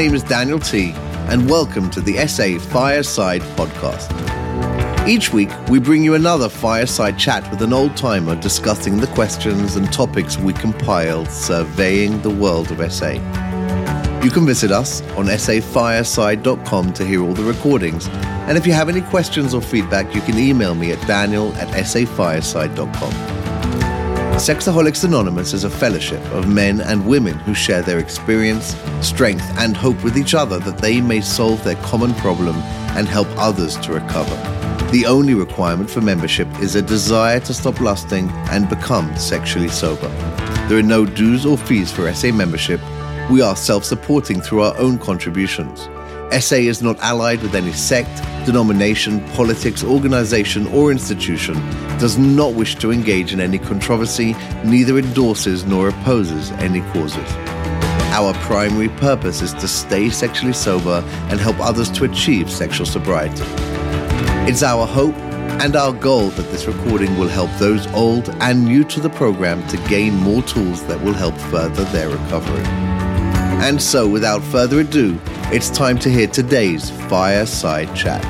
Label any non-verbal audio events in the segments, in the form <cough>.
name is Daniel T, and welcome to the SA Fireside Podcast. Each week, we bring you another fireside chat with an old timer discussing the questions and topics we compiled surveying the world of SA. You can visit us on safireside.com to hear all the recordings. And if you have any questions or feedback, you can email me at daniel at safireside.com. Sexaholics Anonymous is a fellowship of men and women who share their experience, strength, and hope with each other that they may solve their common problem and help others to recover. The only requirement for membership is a desire to stop lusting and become sexually sober. There are no dues or fees for SA membership. We are self supporting through our own contributions. SA is not allied with any sect, denomination, politics, organization, or institution, does not wish to engage in any controversy, neither endorses nor opposes any causes. Our primary purpose is to stay sexually sober and help others to achieve sexual sobriety. It's our hope and our goal that this recording will help those old and new to the program to gain more tools that will help further their recovery. And so, without further ado, it's time to hear today's Fireside Chat.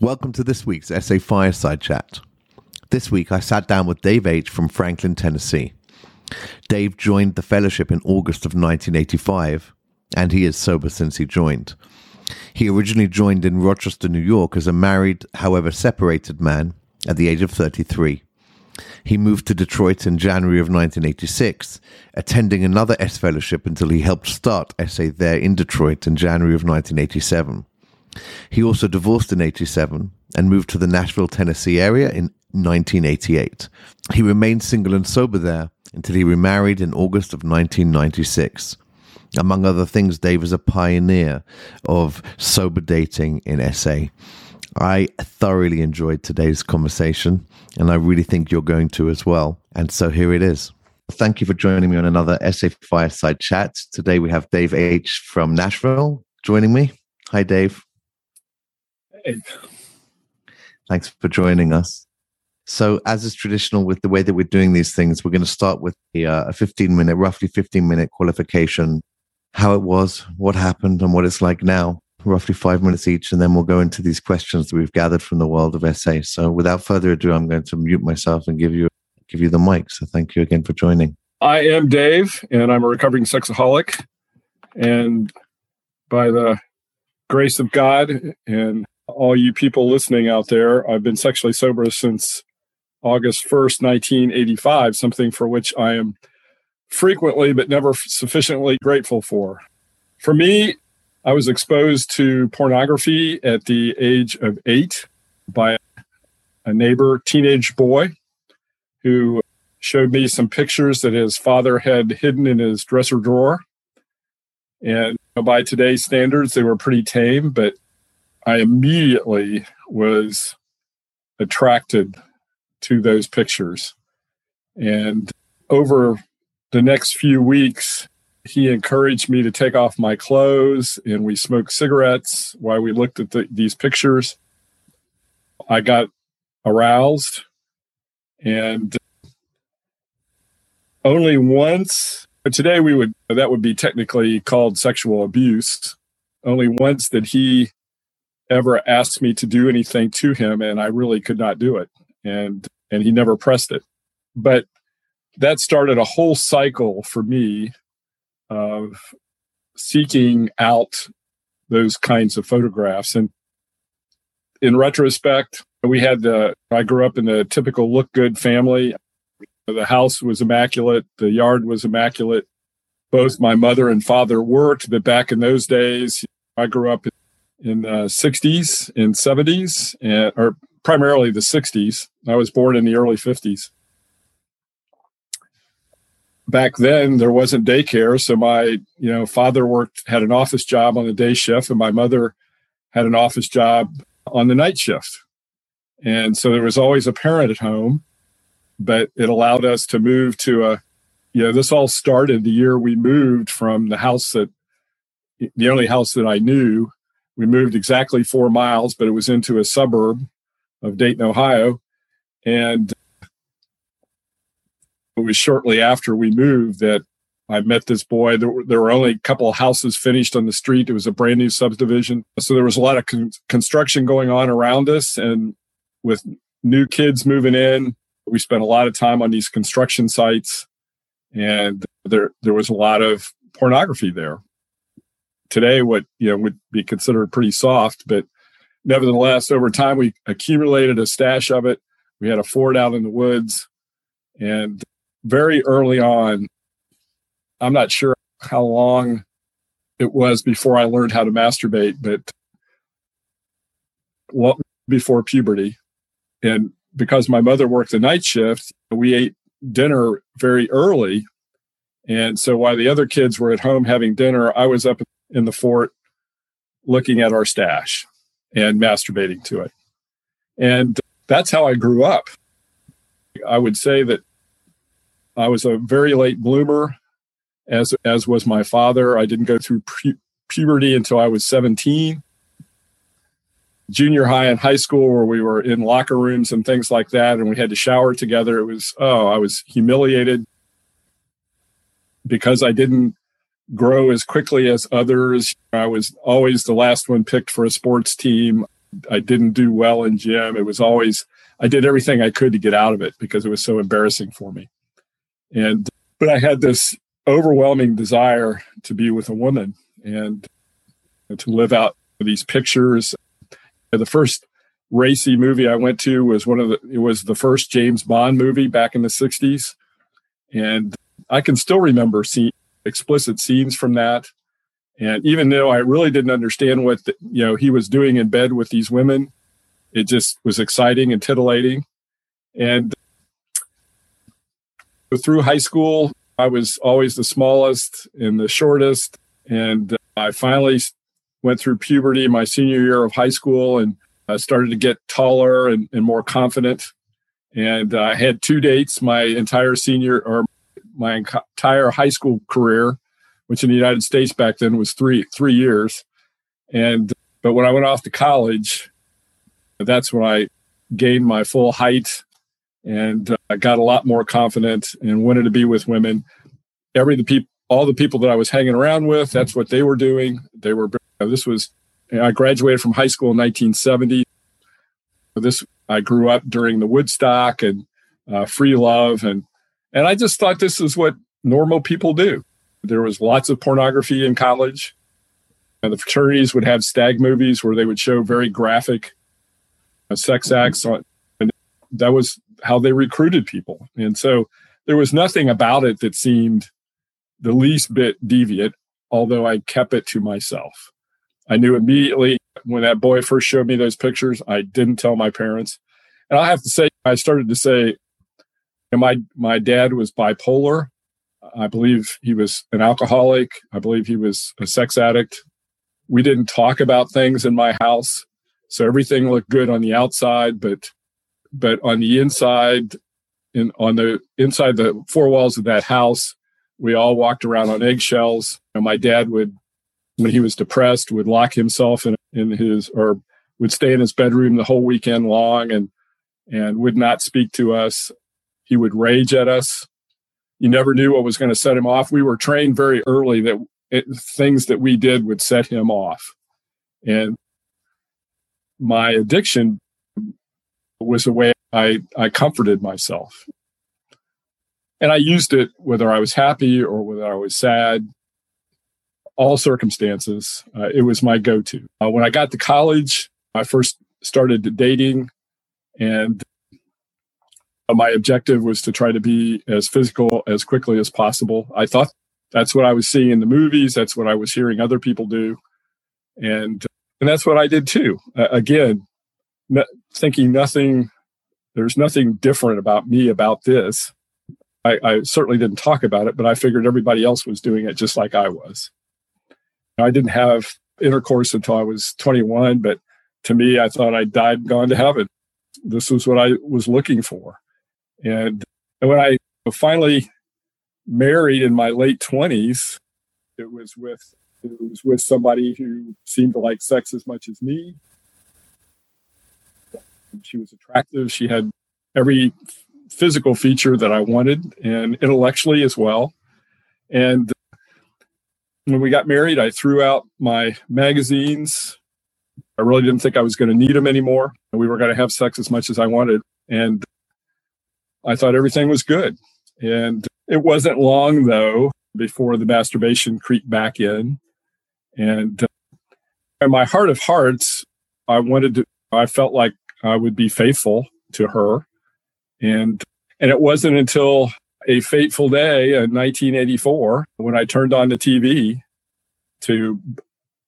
Welcome to this week's SA Fireside Chat. This week I sat down with Dave H. from Franklin, Tennessee. Dave joined the fellowship in August of 1985 and he is sober since he joined. He originally joined in Rochester, New York as a married, however separated man at the age of 33. He moved to Detroit in January of 1986, attending another S fellowship until he helped start SA there in Detroit in January of 1987. He also divorced in 87 and moved to the Nashville, Tennessee area in 1988. He remained single and sober there until he remarried in August of 1996. Among other things, Dave is a pioneer of sober dating in SA. I thoroughly enjoyed today's conversation, and I really think you're going to as well. And so here it is. Thank you for joining me on another SA Fireside Chat. Today we have Dave H. from Nashville joining me. Hi, Dave. Hey. Thanks for joining us. So, as is traditional with the way that we're doing these things, we're going to start with a, uh, a 15 minute, roughly 15 minute qualification how it was, what happened, and what it's like now. Roughly five minutes each, and then we'll go into these questions that we've gathered from the world of SA. So, without further ado, I'm going to mute myself and give you give you the mic. So, thank you again for joining. I am Dave, and I'm a recovering sexaholic. And by the grace of God and all you people listening out there, I've been sexually sober since August 1st, 1985, something for which I am frequently but never sufficiently grateful for. For me, I was exposed to pornography at the age of eight by a neighbor teenage boy who showed me some pictures that his father had hidden in his dresser drawer. And by today's standards, they were pretty tame, but I immediately was attracted to those pictures. And over the next few weeks, he encouraged me to take off my clothes and we smoked cigarettes while we looked at the, these pictures. I got aroused and only once today we would that would be technically called sexual abuse. Only once did he ever ask me to do anything to him and i really could not do it. And and he never pressed it. But that started a whole cycle for me of seeking out those kinds of photographs. And in retrospect, we had the, I grew up in the typical look good family. The house was immaculate, the yard was immaculate. Both my mother and father worked, but back in those days, I grew up in the 60s and 70s, and, or primarily the 60s. I was born in the early 50s back then there wasn't daycare. So my you know father worked had an office job on the day shift and my mother had an office job on the night shift. And so there was always a parent at home but it allowed us to move to a you know this all started the year we moved from the house that the only house that i knew. We moved exactly four miles, but it was into a suburb of Dayton, Ohio. And it was shortly after we moved that I met this boy. There were, there were only a couple of houses finished on the street. It was a brand new subdivision. So there was a lot of con- construction going on around us. And with new kids moving in, we spent a lot of time on these construction sites. And there, there was a lot of pornography there. Today, what you know would be considered pretty soft, but nevertheless, over time we accumulated a stash of it. We had a fort out in the woods, and very early on, I'm not sure how long it was before I learned how to masturbate, but well, before puberty. And because my mother worked the night shift, we ate dinner very early. And so while the other kids were at home having dinner, I was up in the fort looking at our stash and masturbating to it. And that's how I grew up. I would say that I was a very late bloomer, as as was my father. I didn't go through pu- puberty until I was 17. Junior high and high school, where we were in locker rooms and things like that, and we had to shower together. It was oh, I was humiliated because I didn't grow as quickly as others. I was always the last one picked for a sports team. I didn't do well in gym. It was always I did everything I could to get out of it because it was so embarrassing for me. And but I had this overwhelming desire to be with a woman and to live out these pictures. The first racy movie I went to was one of the it was the first James Bond movie back in the 60s. And I can still remember seeing explicit scenes from that. And even though I really didn't understand what the, you know he was doing in bed with these women, it just was exciting and titillating. And through high school, I was always the smallest and the shortest. And uh, I finally went through puberty my senior year of high school and I started to get taller and, and more confident. And uh, I had two dates my entire senior or my entire high school career, which in the United States back then was three three years. And but when I went off to college, that's when I gained my full height and uh, I got a lot more confident and wanted to be with women. Every the people, all the people that I was hanging around with, that's what they were doing. They were. This was. I graduated from high school in 1970. This I grew up during the Woodstock and uh, free love, and and I just thought this is what normal people do. There was lots of pornography in college. And the fraternities would have stag movies where they would show very graphic uh, sex acts on, and that was how they recruited people. And so there was nothing about it that seemed the least bit deviant, although I kept it to myself. I knew immediately when that boy first showed me those pictures, I didn't tell my parents. And I have to say, I started to say, my my dad was bipolar. I believe he was an alcoholic. I believe he was a sex addict. We didn't talk about things in my house. So everything looked good on the outside, but but on the inside, in on the inside the four walls of that house, we all walked around on eggshells. And my dad would, when he was depressed, would lock himself in in his or would stay in his bedroom the whole weekend long and and would not speak to us. He would rage at us. You never knew what was going to set him off. We were trained very early that it, things that we did would set him off. And my addiction was a way I, I comforted myself. And I used it whether I was happy or whether I was sad, all circumstances. Uh, it was my go to. Uh, when I got to college, I first started dating, and my objective was to try to be as physical as quickly as possible. I thought that's what I was seeing in the movies, that's what I was hearing other people do. And and that's what I did too. Uh, again, thinking nothing, there's nothing different about me about this. I, I, certainly didn't talk about it, but I figured everybody else was doing it just like I was. I didn't have intercourse until I was 21, but to me, I thought I'd died gone to heaven. This was what I was looking for. And when I finally married in my late 20s, it was with it was with somebody who seemed to like sex as much as me. She was attractive. She had every physical feature that I wanted and intellectually as well. And when we got married, I threw out my magazines. I really didn't think I was going to need them anymore. We were going to have sex as much as I wanted. And I thought everything was good. And it wasn't long, though, before the masturbation creeped back in. And uh, in my heart of hearts, I wanted to, I felt like I would be faithful to her. And, and it wasn't until a fateful day in 1984 when I turned on the TV to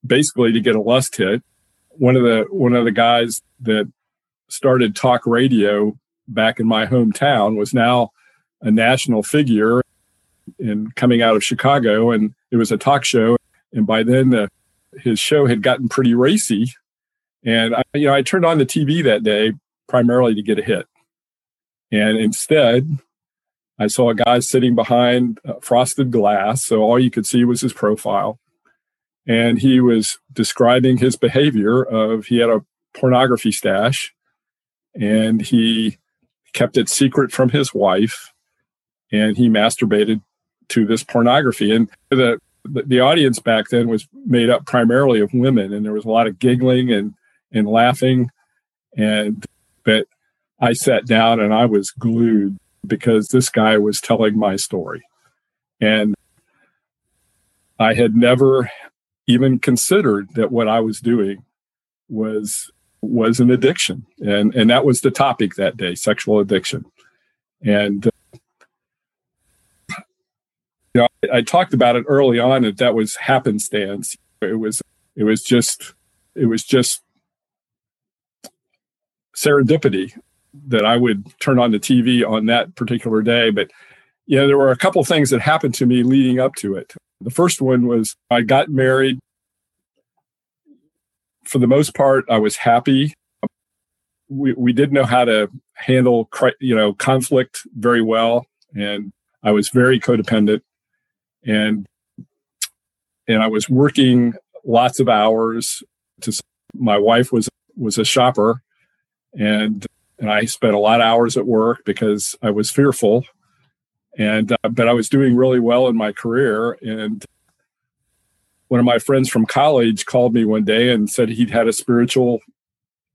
basically to get a lust hit. One of the, one of the guys that started talk radio back in my hometown was now a national figure in coming out of Chicago and it was a talk show and by then the, his show had gotten pretty racy and I, you know I turned on the TV that day primarily to get a hit. And instead I saw a guy sitting behind uh, frosted glass so all you could see was his profile. And he was describing his behavior of he had a pornography stash and he kept it secret from his wife and he masturbated to this pornography. And the the audience back then was made up primarily of women and there was a lot of giggling and and laughing and but I sat down and I was glued because this guy was telling my story. And I had never even considered that what I was doing was was an addiction. And and that was the topic that day sexual addiction. And uh, you know I, I, talked about it early on that that was happenstance. It was it was just it was just serendipity that I would turn on the TV on that particular day but you know there were a couple things that happened to me leading up to it the first one was I got married for the most part, I was happy. We we did know how to handle you know conflict very well, and I was very codependent, and and I was working lots of hours. To my wife was was a shopper, and and I spent a lot of hours at work because I was fearful, and uh, but I was doing really well in my career, and one of my friends from college called me one day and said he'd had a spiritual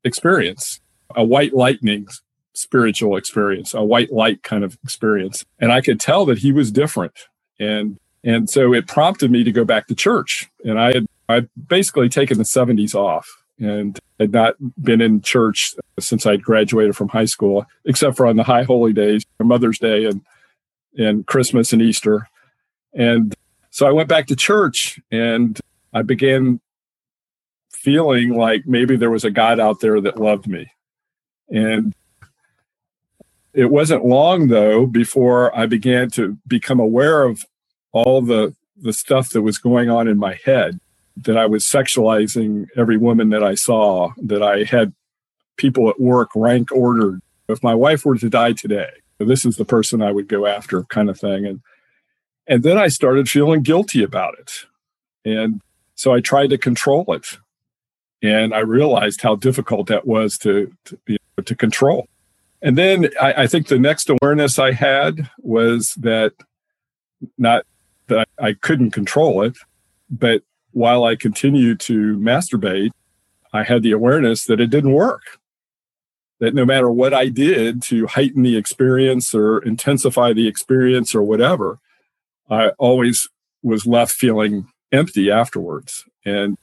experience, a white lightning spiritual experience, a white light kind of experience. And I could tell that he was different. And and so it prompted me to go back to church. And I had I'd basically taken the 70s off and had not been in church since I'd graduated from high school, except for on the high holy days, Mother's Day and and Christmas and Easter. And so I went back to church and I began feeling like maybe there was a God out there that loved me. And it wasn't long though before I began to become aware of all the the stuff that was going on in my head that I was sexualizing every woman that I saw that I had people at work rank ordered if my wife were to die today this is the person I would go after kind of thing and and then I started feeling guilty about it. And so I tried to control it. And I realized how difficult that was to, to, to control. And then I, I, think the next awareness I had was that not that I couldn't control it, but while I continued to masturbate, I had the awareness that it didn't work. That no matter what I did to heighten the experience or intensify the experience or whatever, I always was left feeling empty afterwards. And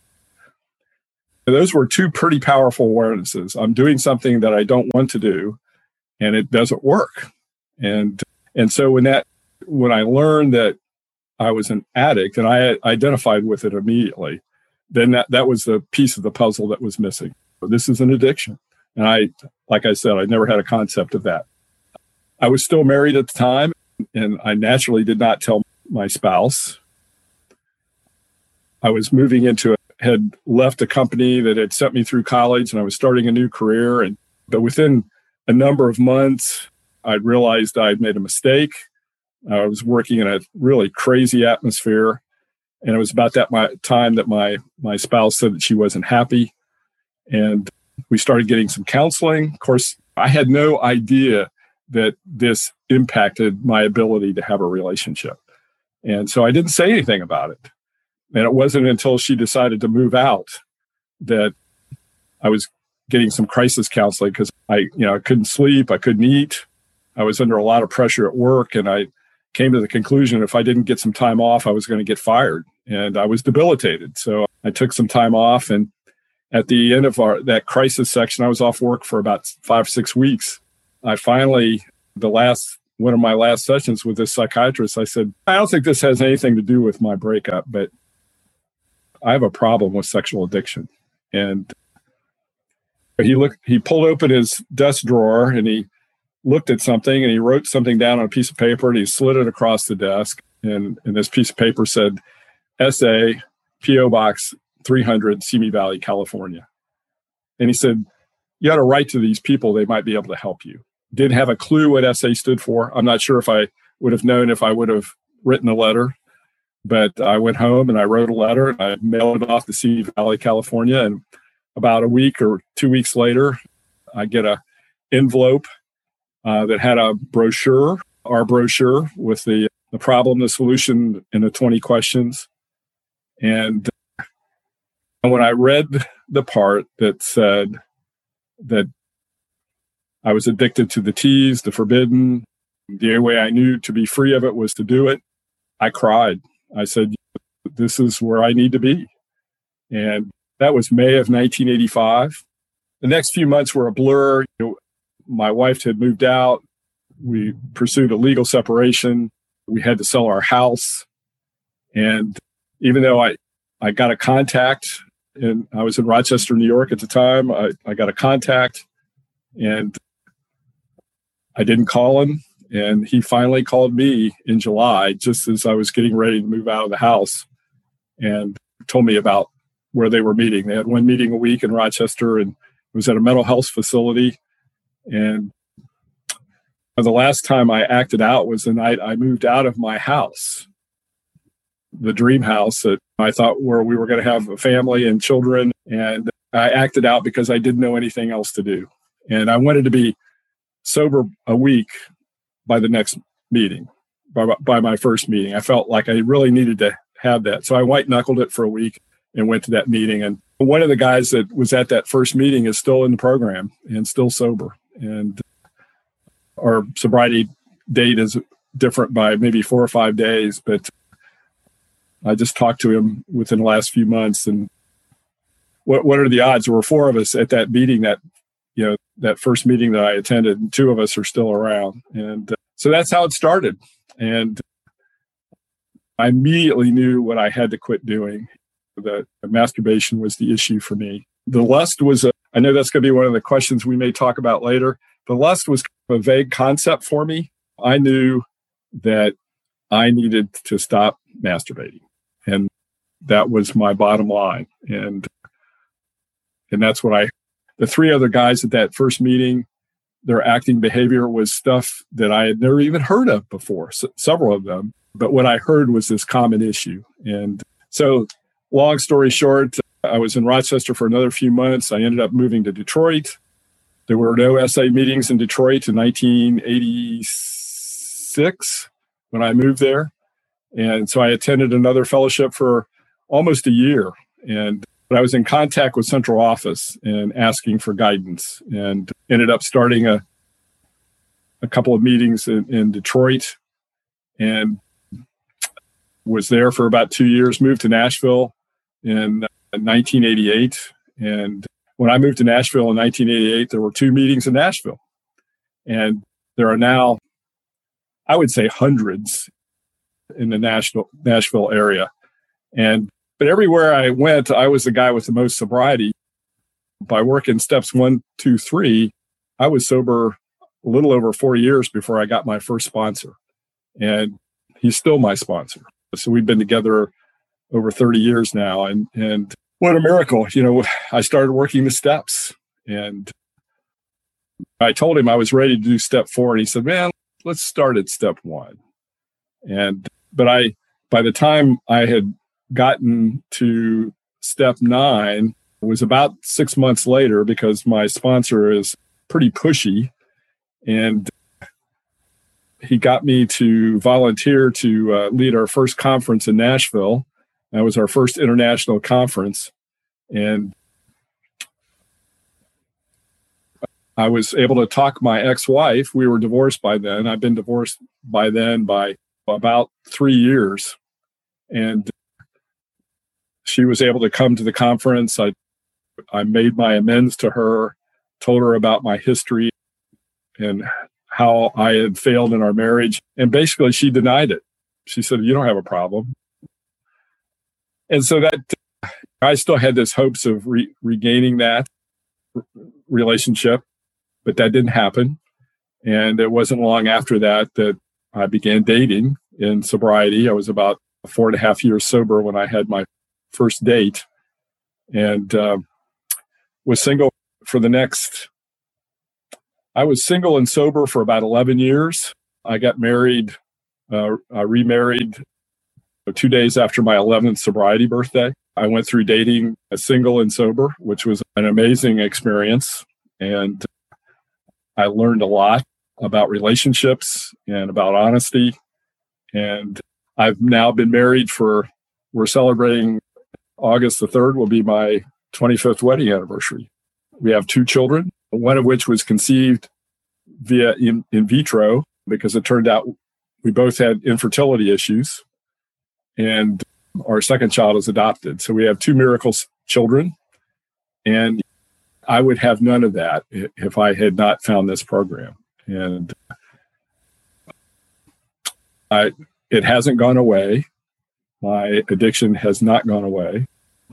those were two pretty powerful awarenesses. I'm doing something that I don't want to do and it doesn't work. And and so when that when I learned that I was an addict and I identified with it immediately, then that, that was the piece of the puzzle that was missing. This is an addiction. And I, like I said, I never had a concept of that. I was still married at the time and I naturally did not tell my spouse. I was moving into a, had left a company that had sent me through college and I was starting a new career. And but within a number of months, I realized I'd made a mistake. I was working in a really crazy atmosphere And it was about that my time that my my spouse said that she wasn't happy. And we started getting some counseling. Of course, I had no idea that this impacted my ability to have a relationship. And so I didn't say anything about it. And it wasn't until she decided to move out that I was getting some crisis counseling because I, you know, I couldn't sleep, I couldn't eat. I was under a lot of pressure at work and I came to the conclusion if I didn't get some time off, I was going to get fired and I was debilitated. So I took some time off and at the end of our that crisis section, I was off work for about five, six weeks. I finally, the last one of my last sessions with this psychiatrist, I said, I don't think this has anything to do with my breakup, but I have a problem with sexual addiction. And he looked he pulled open his desk drawer and he looked at something and he wrote something down on a piece of paper and he slid it across the desk. And, and this piece of paper said, SA, P.O. Box 300, Simi Valley, California. And he said, You got to write to these people. They might be able to help you. Didn't have a clue what SA stood for. I'm not sure if I would have known if I would have written a letter. But I went home and I wrote a letter and I mailed it off to Simi Valley, California. And about a week or two weeks later, I get a envelope uh, that had a brochure, our brochure with the, the problem, the solution, and the 20 questions. And when I read the part that said that I was addicted to the tease, the forbidden, the only way I knew to be free of it was to do it, I cried. I said, This is where I need to be. And that was May of 1985. The next few months were a blur. You know, my wife had moved out. We pursued a legal separation. We had to sell our house. And even though I, I got a contact and I was in Rochester, New York at the time, I, I got a contact and I didn't call him. And he finally called me in July, just as I was getting ready to move out of the house and told me about where they were meeting. They had one meeting a week in Rochester and it was at a mental health facility. And the last time I acted out was the night I moved out of my house, the dream house that I thought where we were going to have a family and children. And I acted out because I didn't know anything else to do. And I wanted to be sober a week by the next meeting, by, by my first meeting. I felt like I really needed to have that. So I white knuckled it for a week and went to that meeting. And one of the guys that was at that first meeting is still in the program and still sober and our sobriety date is different by maybe four or five days but i just talked to him within the last few months and what what are the odds? There were four of us at that meeting that you know that first meeting that i attended and two of us are still around. And uh, so that's how it started. And i immediately knew what i had to quit doing. That masturbation was the issue for me. The lust was a I know that's going to be one of the questions we may talk about later. The lust was a vague concept for me. I knew that I needed to stop masturbating. And that was my bottom line. And and that's what I the three other guys at that first meeting, their acting behavior was stuff that I had never even heard of before, several of them. But what I heard was this common issue. And so, long story short, I was in Rochester for another few months. I ended up moving to Detroit. There were no SA meetings in Detroit in 1986 when I moved there. And so I attended another fellowship for almost a year. And I was in contact with central office and asking for guidance and ended up starting a, a couple of meetings in, in Detroit and was there for about two years, moved to Nashville in 1988. And when I moved to Nashville in 1988, there were two meetings in Nashville. And there are now, I would say, hundreds in the Nashville, Nashville area. And but everywhere I went, I was the guy with the most sobriety. By working steps one, two, three, I was sober a little over four years before I got my first sponsor. And he's still my sponsor. So we've been together over 30 years now. And and what a miracle. You know, I started working the steps and I told him I was ready to do step four. And he said, man, let's start at step one. And, but I, by the time I had gotten to step nine was about six months later because my sponsor is pretty pushy and he got me to volunteer to uh, lead our first conference in Nashville. That was our first international conference. And I was able to talk my ex wife. We were divorced by then. I've been divorced by then by about three years. And she was able to come to the conference. I, I made my amends to her, told her about my history and how I had failed in our marriage. And basically, she denied it. She said, You don't have a problem. And so that I still had this hopes of re- regaining that relationship, but that didn't happen. And it wasn't long after that that I began dating in sobriety. I was about four and a half years sober when I had my first date and uh, was single for the next I was single and sober for about 11 years. I got married, uh, I remarried two days after my 11th sobriety birthday. I went through dating a single and sober, which was an amazing experience. And I learned a lot about relationships and about honesty. And I've now been married for, we're celebrating August the 3rd, will be my 25th wedding anniversary. We have two children one of which was conceived via in, in vitro because it turned out we both had infertility issues. And our second child is adopted. So we have two miracles children. And I would have none of that if I had not found this program. And I, it hasn't gone away. My addiction has not gone away.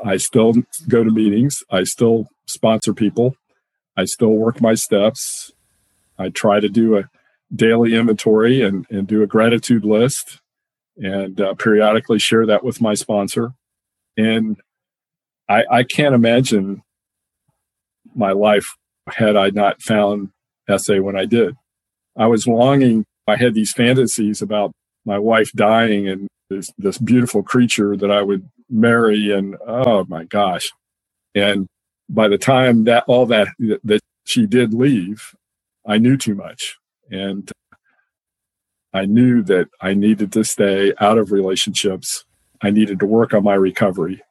I still go to meetings. I still sponsor people. I still work my steps. I try to do a daily inventory and, and do a gratitude list and uh, periodically share that with my sponsor. And I, I can't imagine my life had I not found SA when I did. I was longing, I had these fantasies about my wife dying and this, this beautiful creature that I would marry. And oh my gosh. And by the time that all that that she did leave, I knew too much, and I knew that I needed to stay out of relationships. I needed to work on my recovery,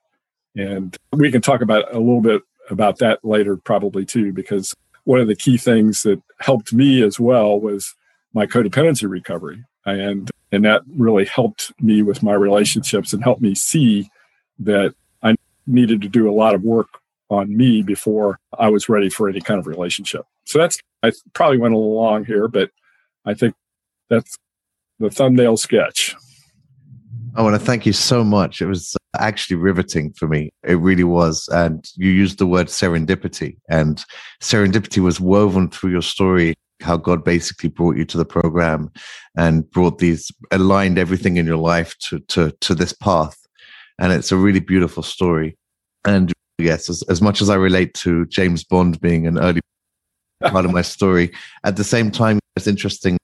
and we can talk about a little bit about that later, probably too, because one of the key things that helped me as well was my codependency recovery, and and that really helped me with my relationships and helped me see that I needed to do a lot of work on me before I was ready for any kind of relationship. So that's, I probably went a little long here, but I think that's the thumbnail sketch. I want to thank you so much. It was uh, actually riveting for me. It really was. And you used the word serendipity, and serendipity was woven through your story. How God basically brought you to the program and brought these, aligned everything in your life to, to, to this path. And it's a really beautiful story. And yes, as, as much as I relate to James Bond being an early part of my story, at the same time, it's interesting.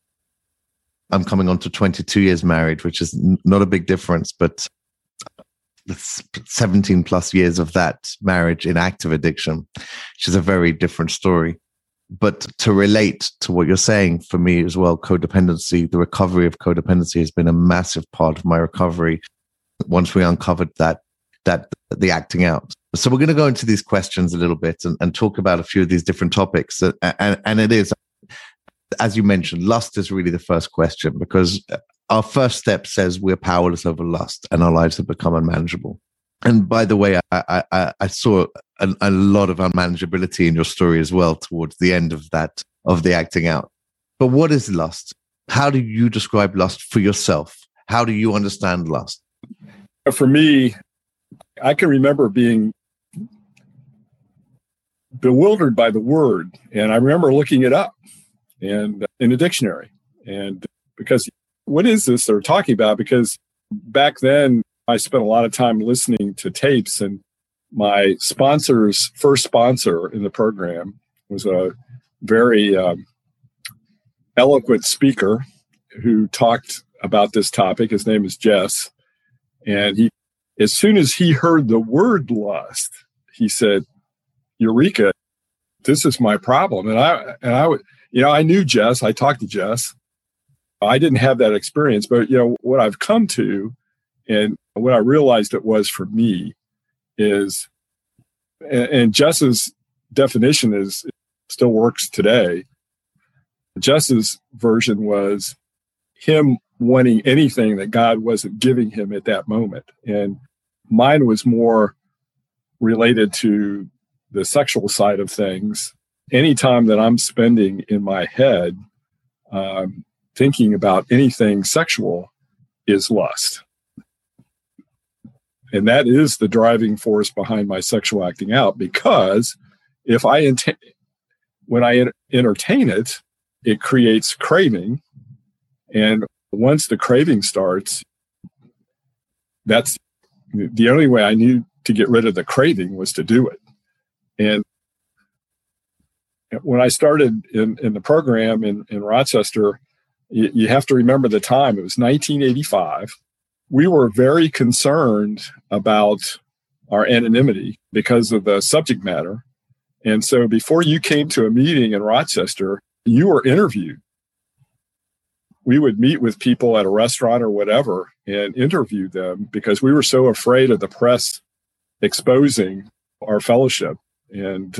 I'm coming on to 22 years married, which is not a big difference, but 17 plus years of that marriage in active addiction, which is a very different story. But to relate to what you're saying for me as well, codependency, the recovery of codependency has been a massive part of my recovery. Once we uncovered that, that the acting out. So we're going to go into these questions a little bit and, and talk about a few of these different topics. And, and it is, as you mentioned, lust is really the first question because our first step says we're powerless over lust and our lives have become unmanageable. And by the way, I, I, I saw a, a lot of unmanageability in your story as well towards the end of that, of the acting out. But what is lust? How do you describe lust for yourself? How do you understand lust? For me, I can remember being bewildered by the word. And I remember looking it up and uh, in a dictionary. And because what is this they're talking about? Because back then I spent a lot of time listening to tapes and my sponsor's first sponsor in the program was a very um, eloquent speaker who talked about this topic. His name is Jess. And he as soon as he heard the word lust, he said, Eureka, this is my problem. And I, and I would, you know, I knew Jess, I talked to Jess. I didn't have that experience, but, you know, what I've come to and what I realized it was for me is, and, and Jess's definition is still works today. Jess's version was him wanting anything that God wasn't giving him at that moment. And mine was more related to the sexual side of things. Anytime that I'm spending in my head um, thinking about anything sexual is lust. And that is the driving force behind my sexual acting out because if I intend, when I entertain it, it creates craving. And once the craving starts, that's the only way I knew to get rid of the craving was to do it. And when I started in, in the program in, in Rochester, you, you have to remember the time. It was 1985. We were very concerned about our anonymity because of the subject matter. And so before you came to a meeting in Rochester, you were interviewed. We would meet with people at a restaurant or whatever and interview them because we were so afraid of the press exposing our fellowship and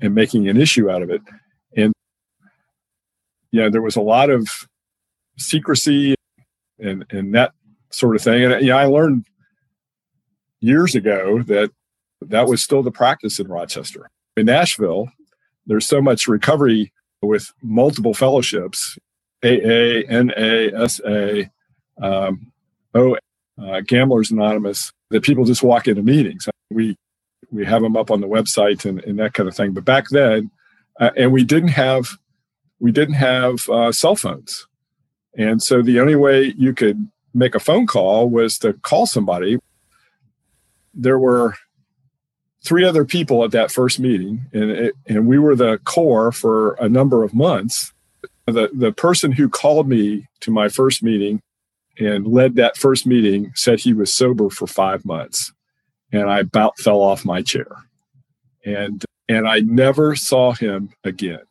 and making an issue out of it. And yeah, there was a lot of secrecy and and that sort of thing. And yeah, I learned years ago that that was still the practice in Rochester. In Nashville, there's so much recovery with multiple fellowships AA, NA, SA, um, O, uh, Gamblers Anonymous that people just walk into meetings. We we have them up on the website and, and that kind of thing. But back then, uh, and we didn't have we didn't have uh, cell phones, and so the only way you could make a phone call was to call somebody. There were three other people at that first meeting, and it, and we were the core for a number of months. The the person who called me to my first meeting and led that first meeting said he was sober for five months, and I about fell off my chair, and and I never saw him again.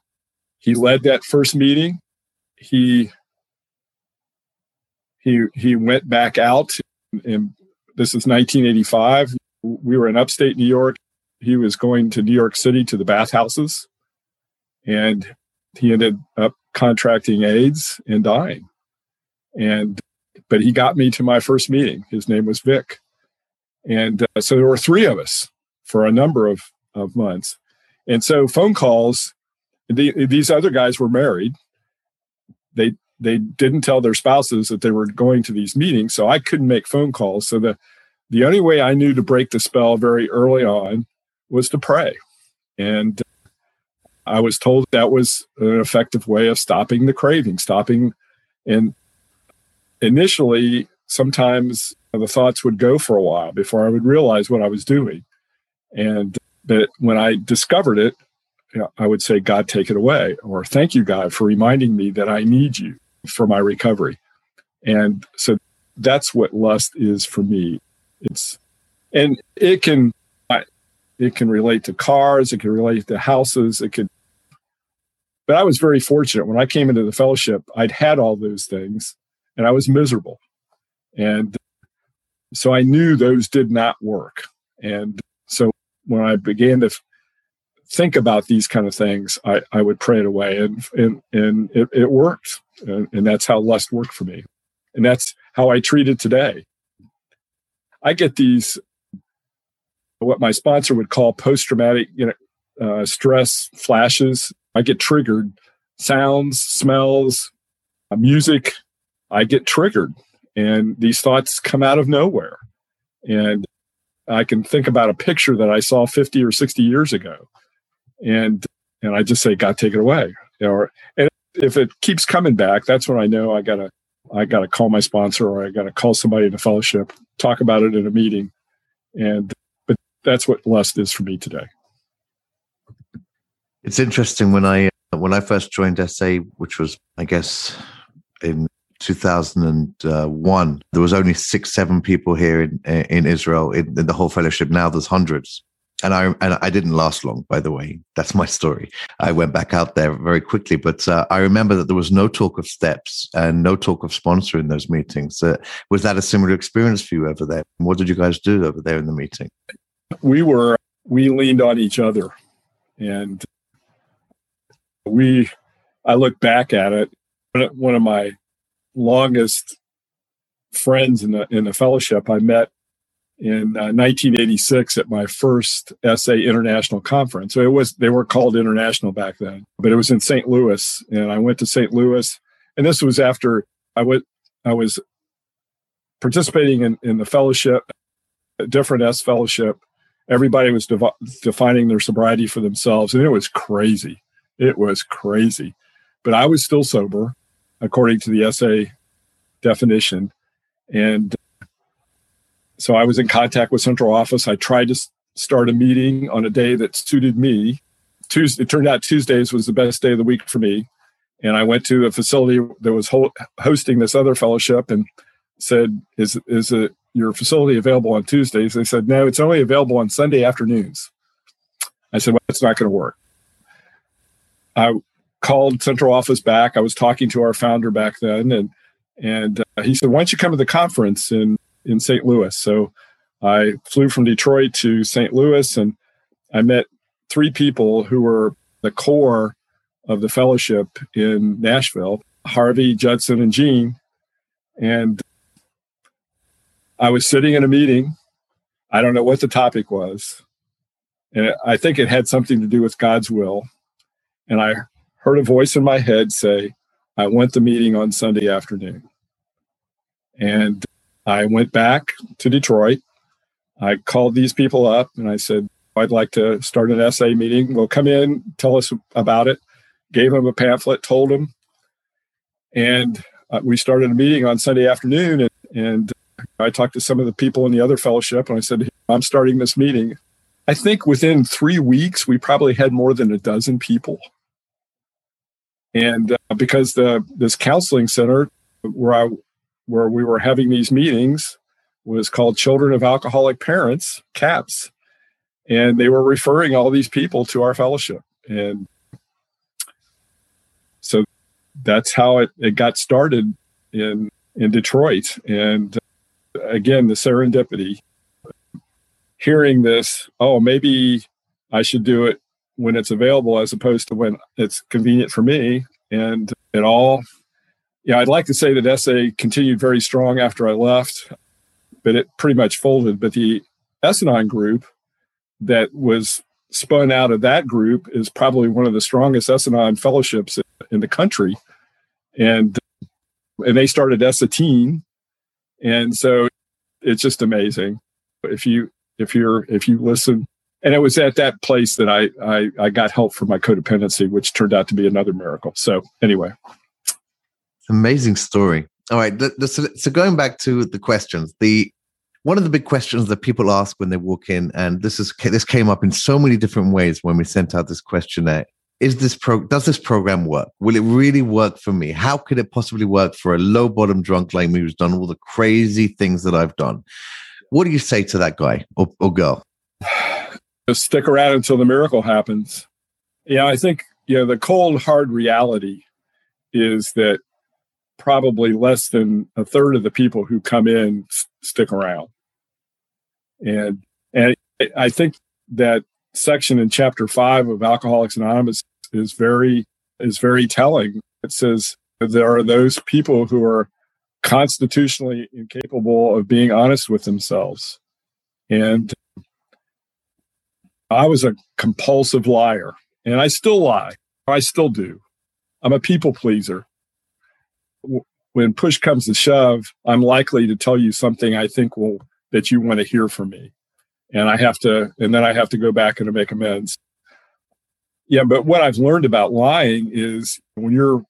He led that first meeting. He he he went back out, and this is 1985 we were in upstate New York he was going to New York City to the bathhouses, and he ended up contracting AIDS and dying. And but he got me to my first meeting. His name was Vic, and uh, so there were three of us for a number of of months. And so phone calls. The, these other guys were married. They they didn't tell their spouses that they were going to these meetings, so I couldn't make phone calls. So the the only way I knew to break the spell very early on was to pray. And I was told that was an effective way of stopping the craving, stopping. And initially, sometimes the thoughts would go for a while before I would realize what I was doing. And but when I discovered it, you know, I would say, God, take it away, or thank you, God, for reminding me that I need you for my recovery. And so that's what lust is for me. It's, and it can it can relate to cars. It can relate to houses. It could. But I was very fortunate when I came into the fellowship. I'd had all those things, and I was miserable, and so I knew those did not work. And so when I began to think about these kind of things, I, I would pray it away, and and and it, it worked, and, and that's how lust worked for me, and that's how I treat it today. I get these what my sponsor would call post traumatic you know uh, stress flashes. I get triggered. Sounds smells uh, music i get triggered and these thoughts come out of nowhere. And i can think about a picture that i saw 50 or 60 years ago. And and i just say god take it away. Know, and if it keeps coming back that's when i know i gotta i gotta call my sponsor or i gotta call somebody in the fellowship talk about it in a meeting. And but that's what lust is for me today. It's interesting when I uh, when I first joined SA, which was I guess in 2001. There was only six, seven people here in, in Israel in, in the whole fellowship. Now there's hundreds and I and I didn't last long. By the way, that's my story. I went back out there very quickly, but uh, I remember that there was no talk of steps and no talk of sponsor in those meetings. Uh, was that a similar experience for you over there? What did you guys do over there in the meeting? We were we leaned on each other, and we. I look back at it. One of my longest friends in the in the fellowship I met in uh, 1986 at my first SA International Conference. So it was they were called international back then, but it was in St. Louis, and I went to St. Louis, and this was after I went I was participating in, in the fellowship, a different S fellowship. Everybody was defining their sobriety for themselves, and it was crazy. It was crazy, but I was still sober, according to the SA definition, and so I was in contact with central office. I tried to start a meeting on a day that suited me. Tuesday, it turned out Tuesdays was the best day of the week for me. And I went to a facility that was hosting this other fellowship and said, "Is is your facility available on Tuesdays?" They said, "No, it's only available on Sunday afternoons." I said, "Well, it's not going to work." I called central office back. I was talking to our founder back then, and and uh, he said, "Why don't you come to the conference and in St. Louis. So I flew from Detroit to St. Louis and I met three people who were the core of the fellowship in Nashville Harvey, Judson, and Gene. And I was sitting in a meeting. I don't know what the topic was. And I think it had something to do with God's will. And I heard a voice in my head say, I want the meeting on Sunday afternoon. And I went back to Detroit. I called these people up and I said, I'd like to start an SA meeting. Well, come in, tell us about it. Gave them a pamphlet, told them. And uh, we started a meeting on Sunday afternoon. And, and I talked to some of the people in the other fellowship and I said, I'm starting this meeting. I think within three weeks, we probably had more than a dozen people. And uh, because the this counseling center where I where we were having these meetings was called Children of Alcoholic Parents, CAPS. And they were referring all these people to our fellowship. And so that's how it, it got started in in Detroit. And uh, again, the serendipity, hearing this, oh, maybe I should do it when it's available as opposed to when it's convenient for me. And it all yeah, I'd like to say that SA continued very strong after I left, but it pretty much folded. But the S-Anon group that was spun out of that group is probably one of the strongest S-Anon fellowships in the country. And and they started S-Ateen. And so it's just amazing. If you if you're if you listen and it was at that place that I, I I got help for my codependency, which turned out to be another miracle. So anyway. Amazing story. All right. So going back to the questions, the one of the big questions that people ask when they walk in, and this is this came up in so many different ways when we sent out this questionnaire. Is this pro? Does this program work? Will it really work for me? How could it possibly work for a low bottom drunk like me who's done all the crazy things that I've done? What do you say to that guy or, or girl? <sighs> Just stick around until the miracle happens. Yeah, I think you know the cold hard reality is that probably less than a third of the people who come in s- stick around. And and I think that section in chapter five of Alcoholics Anonymous is very is very telling. It says there are those people who are constitutionally incapable of being honest with themselves. And I was a compulsive liar, and I still lie. I still do. I'm a people pleaser when push comes to shove, I'm likely to tell you something I think will that you want to hear from me. And I have to, and then I have to go back and make amends. Yeah, but what I've learned about lying is when you're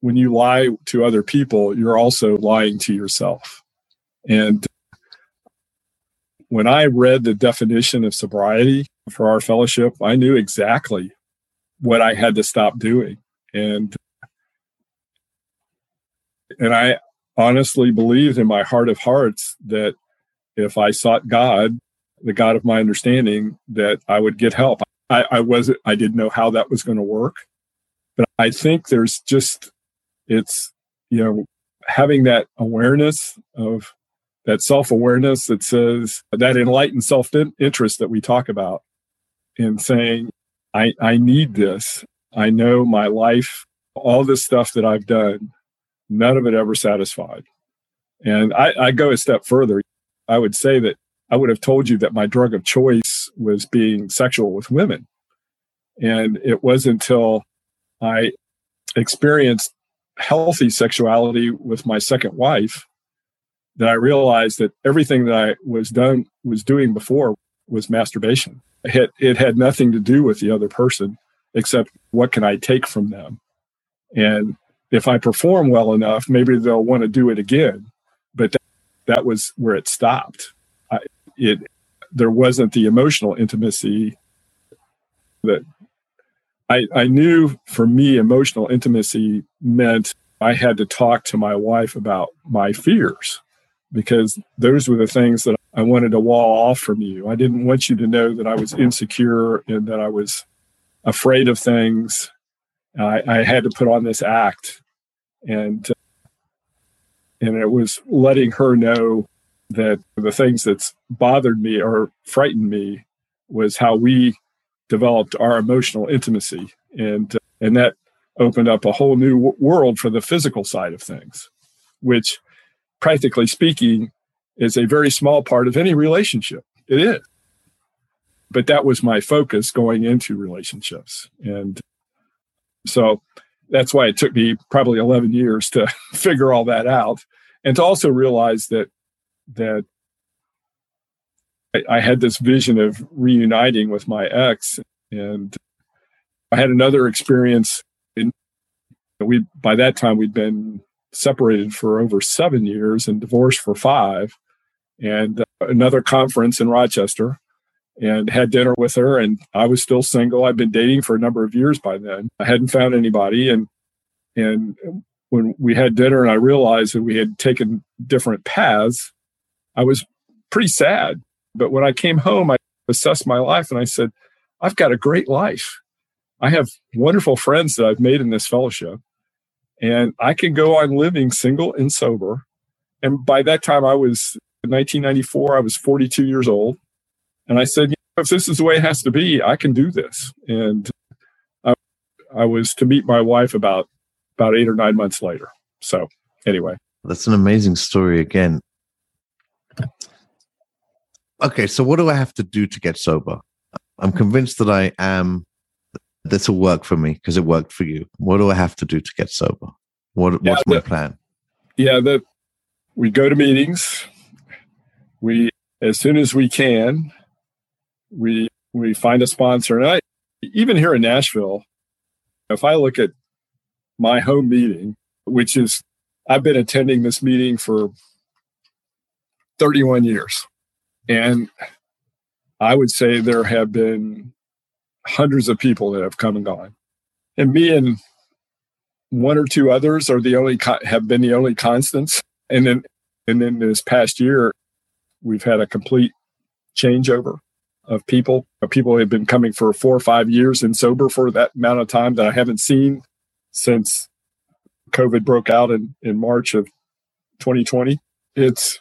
when you lie to other people, you're also lying to yourself. And when I read the definition of sobriety for our fellowship, I knew exactly what I had to stop doing. And and I honestly believed in my heart of hearts that if I sought God, the God of my understanding, that I would get help. I, I wasn't, I didn't know how that was going to work. But I think there's just, it's, you know, having that awareness of that self awareness that says that enlightened self interest that we talk about in saying, I, I need this. I know my life, all this stuff that I've done, none of it ever satisfied. And I, I go a step further. I would say that I would have told you that my drug of choice was being sexual with women. And it wasn't until I experienced healthy sexuality with my second wife that I realized that everything that I was done was doing before was masturbation. It had, it had nothing to do with the other person except what can I take from them. And if I perform well enough, maybe they'll want to do it again. But that, that was where it stopped. I, it there wasn't the emotional intimacy that I, I knew for me emotional intimacy meant I had to talk to my wife about my fears because those were the things that I wanted to wall off from you. I didn't want you to know that I was insecure and that I was afraid of things. I, I had to put on this act, and uh, and it was letting her know that the things that's bothered me or frightened me was how we developed our emotional intimacy, and uh, and that opened up a whole new w- world for the physical side of things, which practically speaking, is a very small part of any relationship. It is. But that was my focus going into relationships. And so that's why it took me probably 11 years to <laughs> figure all that out and to also realize that that I, I had this vision of reuniting with my ex and I had another experience in we by that time we'd been separated for over seven years and divorced for five, and uh, another conference in Rochester, and had dinner with her. And I was still single. I'd been dating for a number of years by then. I hadn't found anybody, and and when we had dinner, and I realized that we had taken different paths, I was pretty sad. But when I came home, I assessed my life, and I said, "I've got a great life." I have wonderful friends that I've made in this fellowship and I can go on living single and sober. And by that time, I was 1994, I was 42 years old. And I said, if this is the way it has to be, I can do this. And I, I was to meet my wife about about eight or nine months later. So anyway, that's an amazing story again. Okay, so what do I have to do to get sober? I'm convinced that I am this will work for me because it worked for you. What do I have to do to get sober? What, yeah, what's my plan? Yeah, that we go to meetings. We, as soon as we can, we we find a sponsor. And I, even here in Nashville, if I look at my home meeting, which is I've been attending this meeting for 31 years, and I would say there have been hundreds of people that have come and gone. And me and one or two others are the only have been the only constants. And then and then this past year, we've had a complete changeover of people. People have been coming for four or five years and sober for that amount of time that I haven't seen since COVID broke out in, in March of 2020. It's,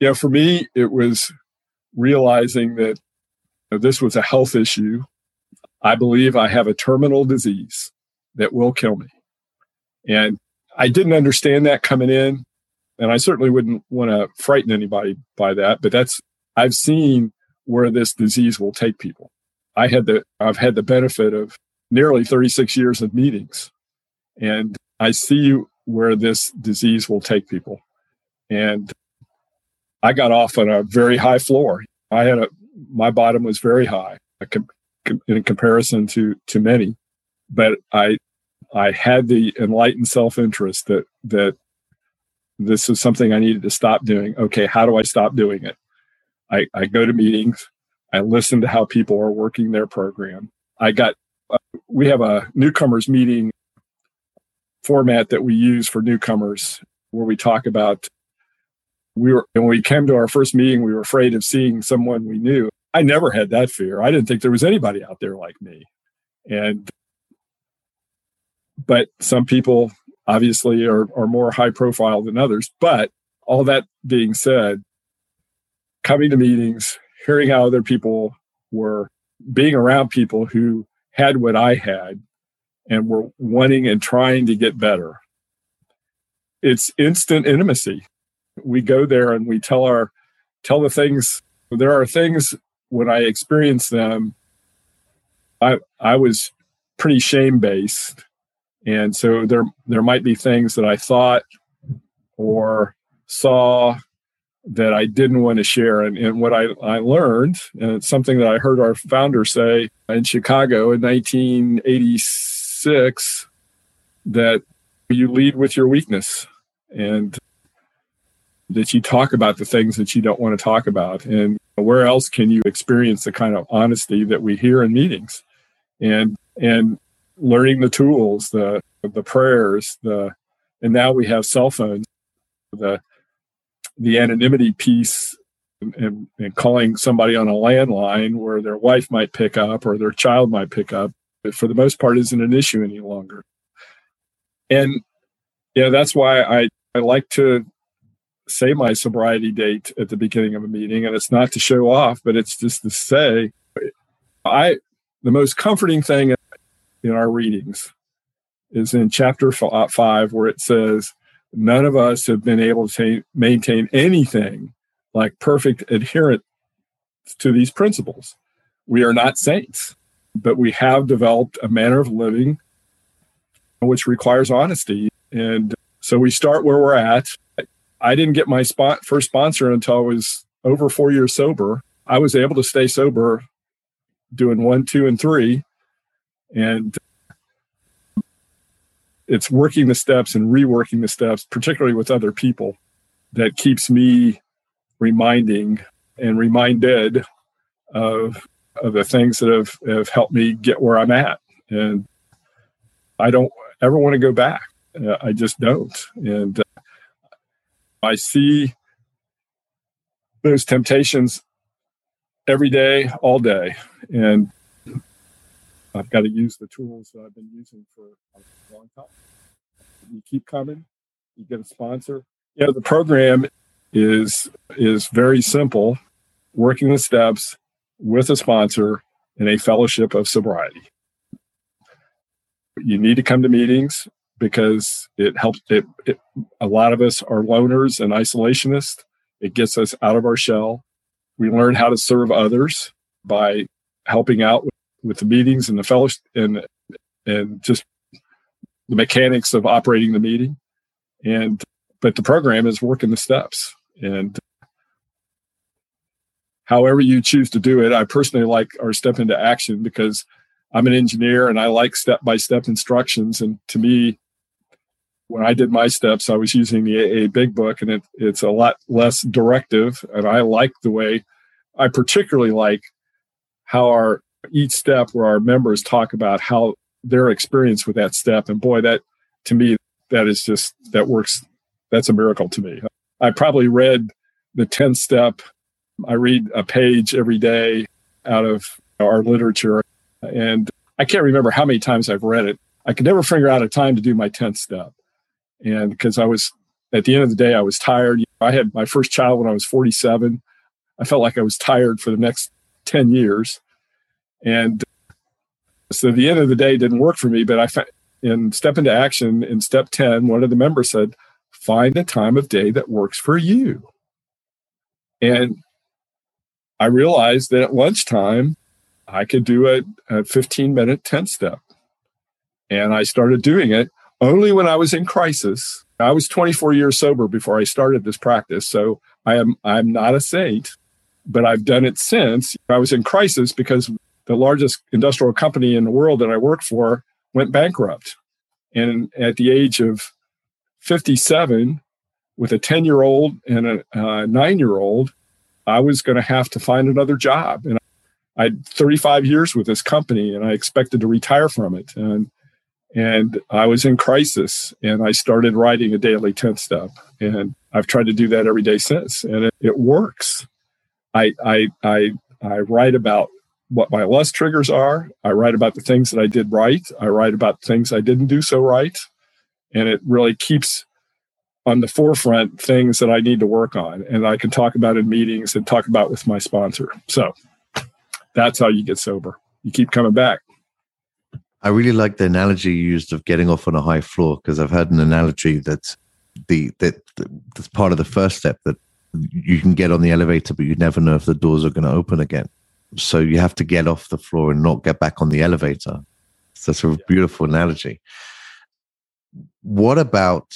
you know, for me, it was realizing that you know, this was a health issue I believe I have a terminal disease that will kill me. And I didn't understand that coming in. And I certainly wouldn't want to frighten anybody by that, but that's, I've seen where this disease will take people. I had the, I've had the benefit of nearly 36 years of meetings and I see where this disease will take people. And I got off on a very high floor. I had a, my bottom was very high in comparison to to many but i i had the enlightened self-interest that that this is something i needed to stop doing. Okay how do i stop doing it? I i go to meetings i listen to how people are working their program. I got uh, we have a newcomers meeting format that we use for newcomers where we talk about we were when we came to our first meeting, we were afraid of seeing someone we knew. I never had that fear. I didn't think there was anybody out there like me. And but some people obviously are, are more high profile than others. But all that being said, coming to meetings, hearing how other people were being around people who had what I had and were wanting and trying to get better. It's instant intimacy. We go there and we tell our tell the things there are things when I experienced them I I was pretty shame based and so there there might be things that I thought or saw that I didn't want to share. And, and what I, I learned, and it's something that I heard our founder say in Chicago in 1986, that you lead with your weakness and that you talk about the things that you don't want to talk about. And where else can you experience the kind of honesty that we hear in meetings? And and learning the tools, the the prayers, the and now we have cell phones, the the anonymity piece and, and, calling somebody on a landline where their wife might pick up or their child might pick up, but for the most part isn't an issue any longer. And yeah, that's why I, I like to say my sobriety date at the beginning of a meeting. And it's not to show off, but it's just to say I the most comforting thing in our readings is in chapter uh, five, where it says, None of us have been able to maintain anything like perfect adherence to these principles. We are not saints, but we have developed a manner of living which requires honesty. And so we start where we're at. I didn't get my spot, first sponsor until I was over four years sober. I was able to stay sober doing one, two, and three and it's working the steps and reworking the steps particularly with other people that keeps me reminding and reminded of of the things that have, have helped me get where I'm at. And I don't ever want to go back. Uh, I just don't. And uh, I see those temptations every day, all day. And I've got to use the tools that I've been using for a long time. You keep coming, you get a sponsor. Yeah, the program is is very simple, working the steps with a sponsor in a fellowship of sobriety. You need to come to meetings because it helps it, it a lot of us are loners and isolationists. It gets us out of our shell. We learn how to serve others by helping out with with the meetings and the fellowship and and just the mechanics of operating the meeting. And but the program is working the steps and however you choose to do it. I personally like our step into action because I'm an engineer and I like step by step instructions. And to me, when I did my steps, I was using the AA Big Book, and it, it's a lot less directive. And I like the way I particularly like how our each step where our members talk about how their experience with that step. And boy, that to me, that is just, that works. That's a miracle to me. I probably read the 10th step. I read a page every day out of our literature. And I can't remember how many times I've read it. I could never figure out a time to do my 10th step. And because I was, at the end of the day, I was tired. I had my first child when I was 47. I felt like I was tired for the next 10 years. And uh, so the end of the day didn't work for me, but I found in step into action in step 10, one of the members said, find a time of day that works for you. And I realized that at lunchtime, I could do a, a 15 minute 10 step. And I started doing it only when I was in crisis. I was 24 years sober before I started this practice. So I am I'm not a saint, but I've done it since. I was in crisis because the largest industrial company in the world that I worked for went bankrupt. And at the age of 57, with a 10 year old and a, uh, a nine year old, I was going to have to find another job. And I had 35 years with this company and I expected to retire from it. And, and I was in crisis and I started writing a daily 10 step and I've tried to do that every day since and it, it works. I, I, I, I write about what my lust triggers are. I write about the things that I did right. I write about things I didn't do so right. And it really keeps on the forefront things that I need to work on. And I can talk about in meetings and talk about with my sponsor. So that's how you get sober. You keep coming back. I really like the analogy you used of getting off on a high floor because I've heard an analogy that the that that's part of the first step that you can get on the elevator, but you never know if the doors are going to open again. So you have to get off the floor and not get back on the elevator. So that's a beautiful analogy. What about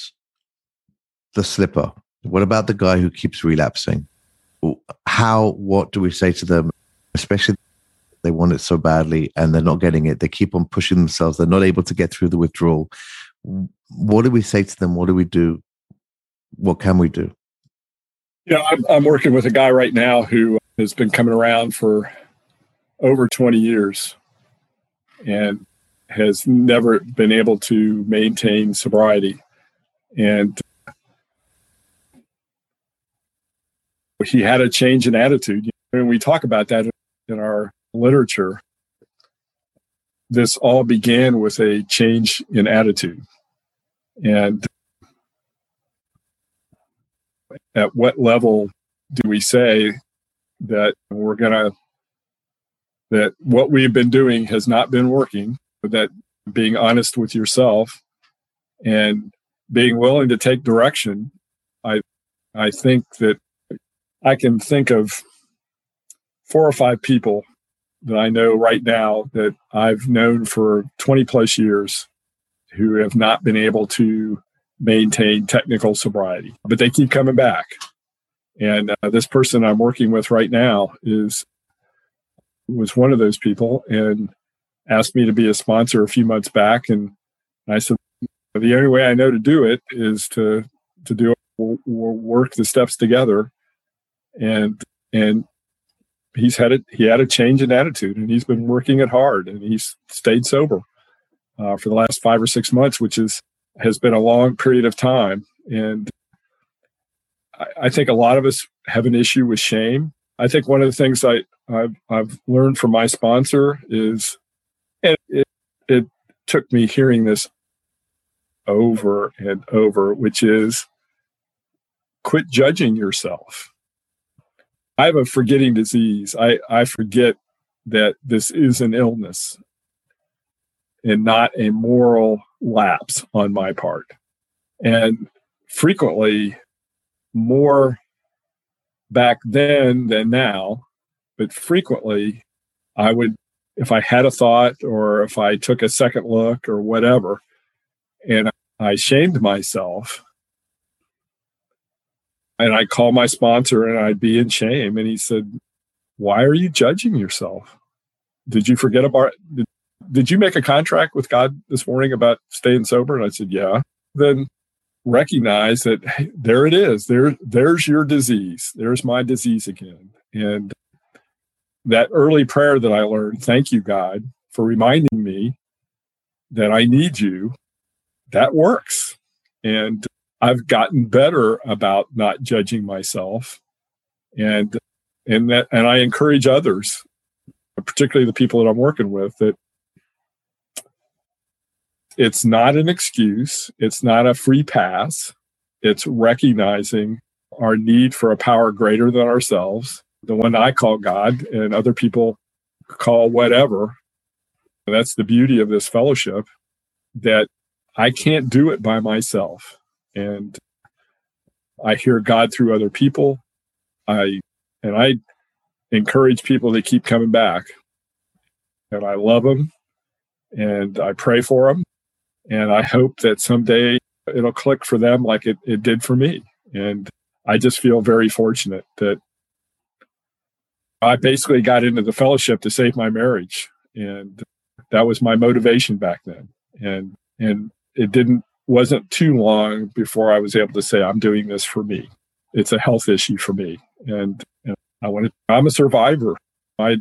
the slipper? What about the guy who keeps relapsing? How? What do we say to them, especially they want it so badly and they're not getting it. They keep on pushing themselves. They're not able to get through the withdrawal. What do we say to them? What do we do? What can we do? Yeah, I'm, I'm working with a guy right now who has been coming around for over 20 years and has never been able to maintain sobriety. And he had a change in attitude. And we talk about that in our literature, this all began with a change in attitude. And at what level do we say that we're going to, that what we've been doing has not been working, but that being honest with yourself and being willing to take direction, I, I think that I can think of four or five people that I know right now that I've known for 20 plus years who have not been able to maintain technical sobriety, but they keep coming back. And uh, this person I'm working with right now is was one of those people and asked me to be a sponsor a few months back and I said the only way I know to do it is to to do work the steps together and and he's had it. He had a change in attitude, and he's been working it hard, and he's stayed sober uh, for the last five or six months, which is has been a long period of time. And I, I think a lot of us have an issue with shame. I think one of the things I I've, I've learned from my sponsor is, and it, it took me hearing this over and over, which is quit judging yourself I have a forgetting disease. I, I forget that this is an illness and not a moral lapse on my part. And frequently, more back then than now, but frequently, I would, if I had a thought or if I took a second look or whatever, and I shamed myself, and I call my sponsor and I'd be in shame. And he said, Why are you judging yourself? Did you forget about did, did you make a contract with God this morning about staying sober? And I said, Yeah. Then recognize that hey, there it is. There, there's your disease. There's my disease again. And that early prayer that I learned, thank you, God, for reminding me that I need you, that works. And I've gotten better about not judging myself, and and that and I encourage others, particularly the people that I'm working with, that it's not an excuse, it's not a free pass. It's recognizing our need for a power greater than ourselves, the one I call God, and other people call whatever. That's the beauty of this fellowship that I can't do it by myself and I hear God through other people. I and I encourage people to keep coming back. And I love them and I pray for them. And I hope that someday it'll click for them like it, it did for me. And I just feel very fortunate that I basically got into the fellowship to save my marriage. And that was my motivation back then. And and it didn't wasn't too long before I was able to say, I'm doing this for me. It's a health issue for me. And, I wanted, I'm a survivor. My,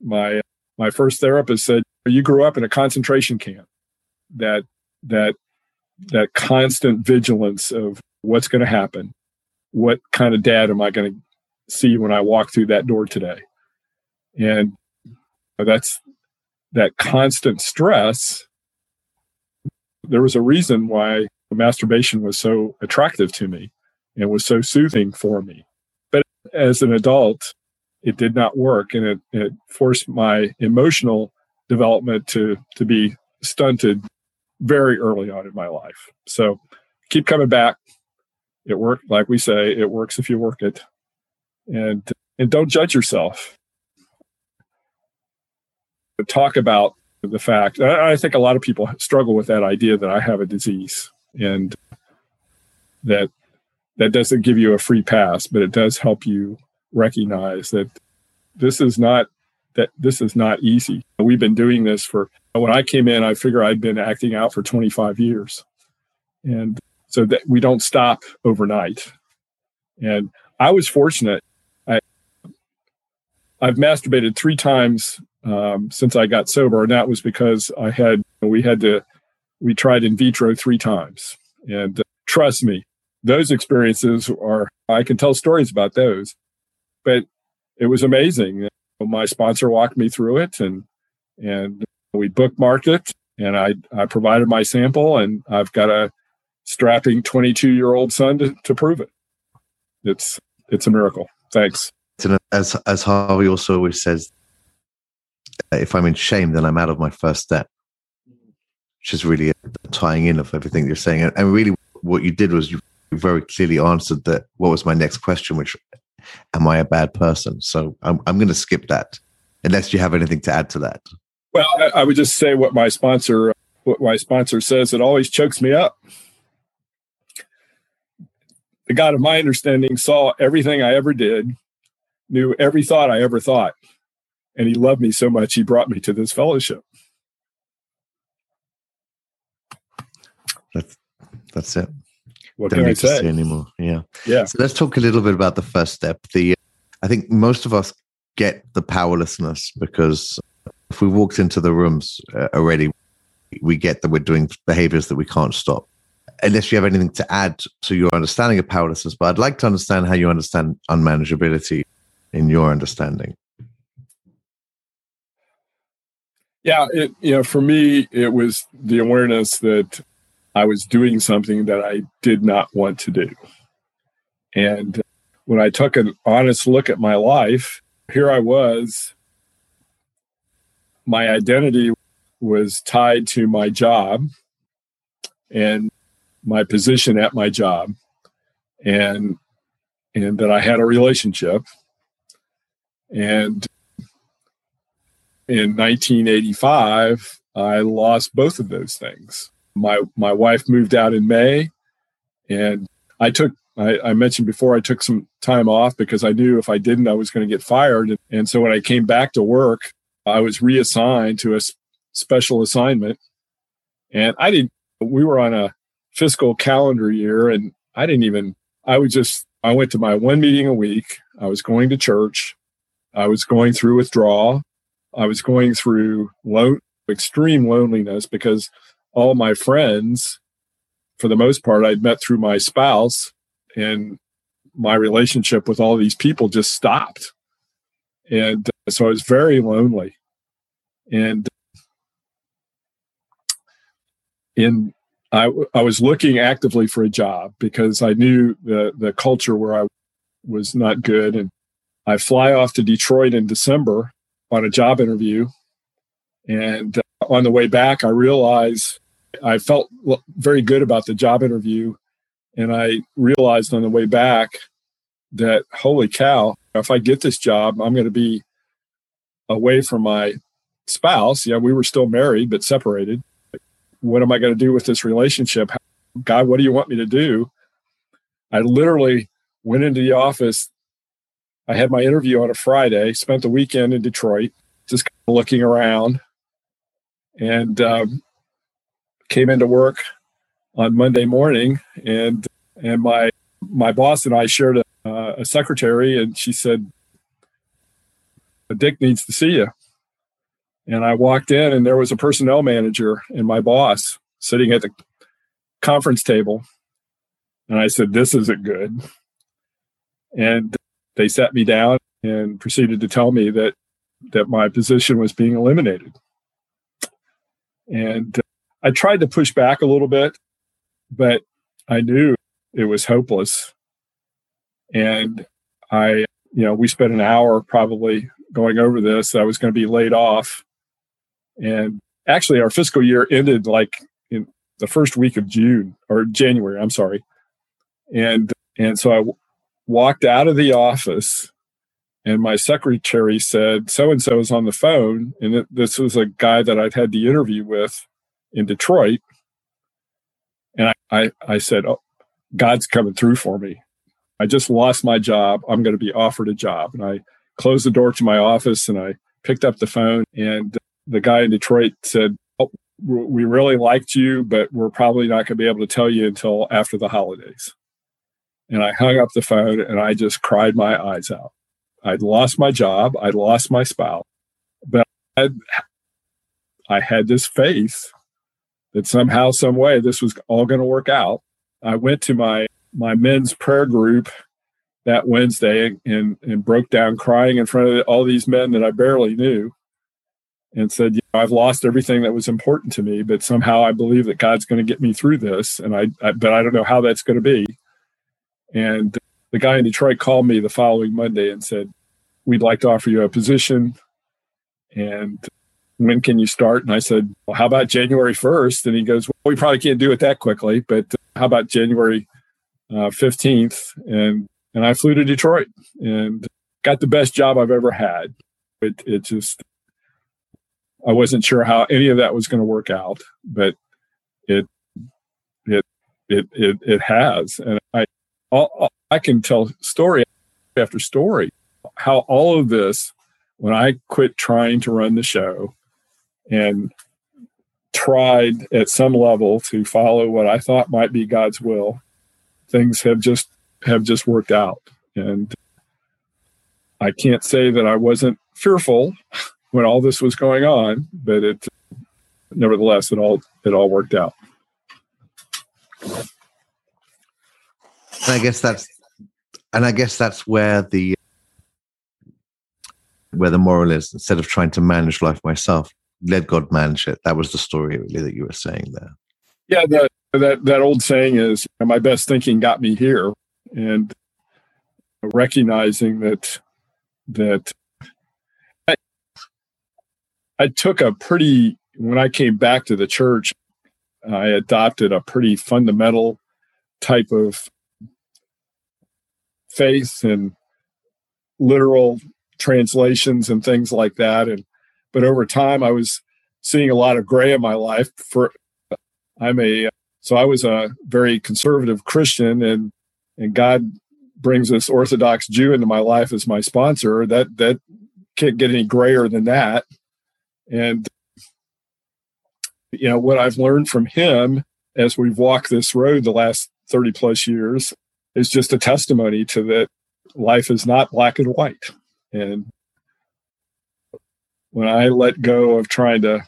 my, my first therapist said, you grew up in a concentration camp that that that constant vigilance of what's going to happen what kind of dad am i going to see when i walk through that door today and that's that constant stress there was a reason why masturbation was so attractive to me and was so soothing for me. But as an adult it did not work and it, it forced my emotional development to to be stunted very early on in my life. So keep coming back. It worked like we say it works if you work it. And and don't judge yourself. Talk about the fact I, think a lot of people struggle with that idea that i have a disease and that that doesn't give you a free pass but it does help you recognize that this is not that this is not easy. We've been doing this for when I came in, I figure I'd been acting out for 25 years. And so that we don't stop overnight. And I was fortunate. I I've masturbated three times um, since I got sober, and that was because I had we had to we tried in vitro three times. And uh, trust me, those experiences are I can tell stories about those but it was amazing. My sponsor walked me through it, and and we bookmarked it, and I I provided my sample, and I've got a strapping 22 year old son to, to prove it. It's it's a miracle. Thanks. As as Harvey also always says, if I'm in shame, then I'm out of my first step, which is really tying in of everything you're saying. And, and really, what you did was you very clearly answered that. What was my next question, which am I a bad person? So I'm, I'm going to skip that unless you have anything to add to that. Well, I, I would just say what my sponsor what my sponsor says. It always chokes me up. The God of my understanding saw everything I ever did, knew every thought I ever thought, and He loved me so much He brought me to this fellowship. That's that's it what Don't can I say? anymore? Yeah, yeah. So let's talk a little bit about the first step. The I think most of us get the powerlessness because if we walked into the rooms uh, already, we get that we're doing behaviors that we can't stop. Unless you have anything to add to your understanding of powerlessness, but I'd like to understand how you understand unmanageability in your understanding. Yeah, it, you know, for me, it was the awareness that I was doing something that I did not want to do. And when I took an honest look at my life, here I was. My identity was tied to my job and my position at my job and and that I had a relationship and in 1985 I lost both of those things my my wife moved out in May, and I took I, I, mentioned before I took some time off because I knew if I didn't I was going to get fired. And so when I came back to work, I was reassigned to a special assignment, and I didn't. We were on a fiscal calendar year, and I didn't even. I was just. I went to my one meeting a week. I was going to church. I was going through withdrawal. I was going through extreme loneliness because all my friends, for the most part, I'd met through my spouse, and my relationship with all these people just stopped. And uh, so I was very lonely. And in I, I was looking actively for a job because I knew the, the culture where I was not good. And I fly off to Detroit in December on a job interview. And uh, on the way back, I realized I felt very good about the job interview. And I realized on the way back that, holy cow, if I get this job, I'm going to be away from my spouse. Yeah, we were still married, but separated. What am I going to do with this relationship? God, what do you want me to do? I literally went into the office. I had my interview on a Friday, spent the weekend in Detroit, just kind of looking around. And um, came into work on Monday morning, and and my my boss and I shared a, uh, a secretary, and she said, "Dick needs to see you." And I walked in, and there was a personnel manager and my boss sitting at the conference table. And I said, This isn't good. And they sat me down and proceeded to tell me that that my position was being eliminated. And uh, I tried to push back a little bit, but I knew it was hopeless. And I, you know, we spent an hour probably going over this. I was going to be laid off. And actually, our fiscal year ended like in the first week of June or January, I'm sorry. And, and so I walked out of the office and my secretary said, so and so is on the phone. And it, this was a guy that I'd had the interview with in Detroit. And I, I, I said, oh, God's coming through for me. I just lost my job. I'm going to be offered a job. And I closed the door to my office and I picked up the phone. And the guy in Detroit said, oh, We really liked you, but we're probably not going to be able to tell you until after the holidays. And I hung up the phone and I just cried my eyes out. I'd lost my job, I'd lost my spouse, but I'd, I had this faith that somehow, some way, this was all going to work out. I went to my my men's prayer group that Wednesday and and broke down crying in front of all these men that I barely knew, and said, you know, "I've lost everything that was important to me, but somehow I believe that God's going to get me through this, and I, I but I don't know how that's going to be." And the guy in Detroit called me the following Monday and said, "We'd like to offer you a position." And when can you start? And I said, well, how about January 1st? And he goes, well, we probably can't do it that quickly, but how about January uh, 15th? And, and I flew to Detroit and got the best job I've ever had. It, it just, I wasn't sure how any of that was going to work out, but it, it, it, it, it has. And I, all, I can tell story after story how all of this, when I quit trying to run the show, and tried at some level to follow what I thought might be God's will, things have just have just worked out. And I can't say that I wasn't fearful when all this was going on, but it nevertheless it all it all worked out. I guess that's and I guess that's where the where the moral is instead of trying to manage life myself let God manage it. That was the story really that you were saying there. Yeah, that that that old saying is my best thinking got me here, and recognizing that that I, I took a pretty when I came back to the church, I adopted a pretty fundamental type of faith and literal translations and things like that and but over time, I was seeing a lot of gray in my life. For I'm a so I was a very conservative Christian, and and God brings this Orthodox Jew into my life as my sponsor. That that can't get any grayer than that. And you know what I've learned from him as we've walked this road the last 30 plus years is just a testimony to that life is not black and white. And when I let go of trying to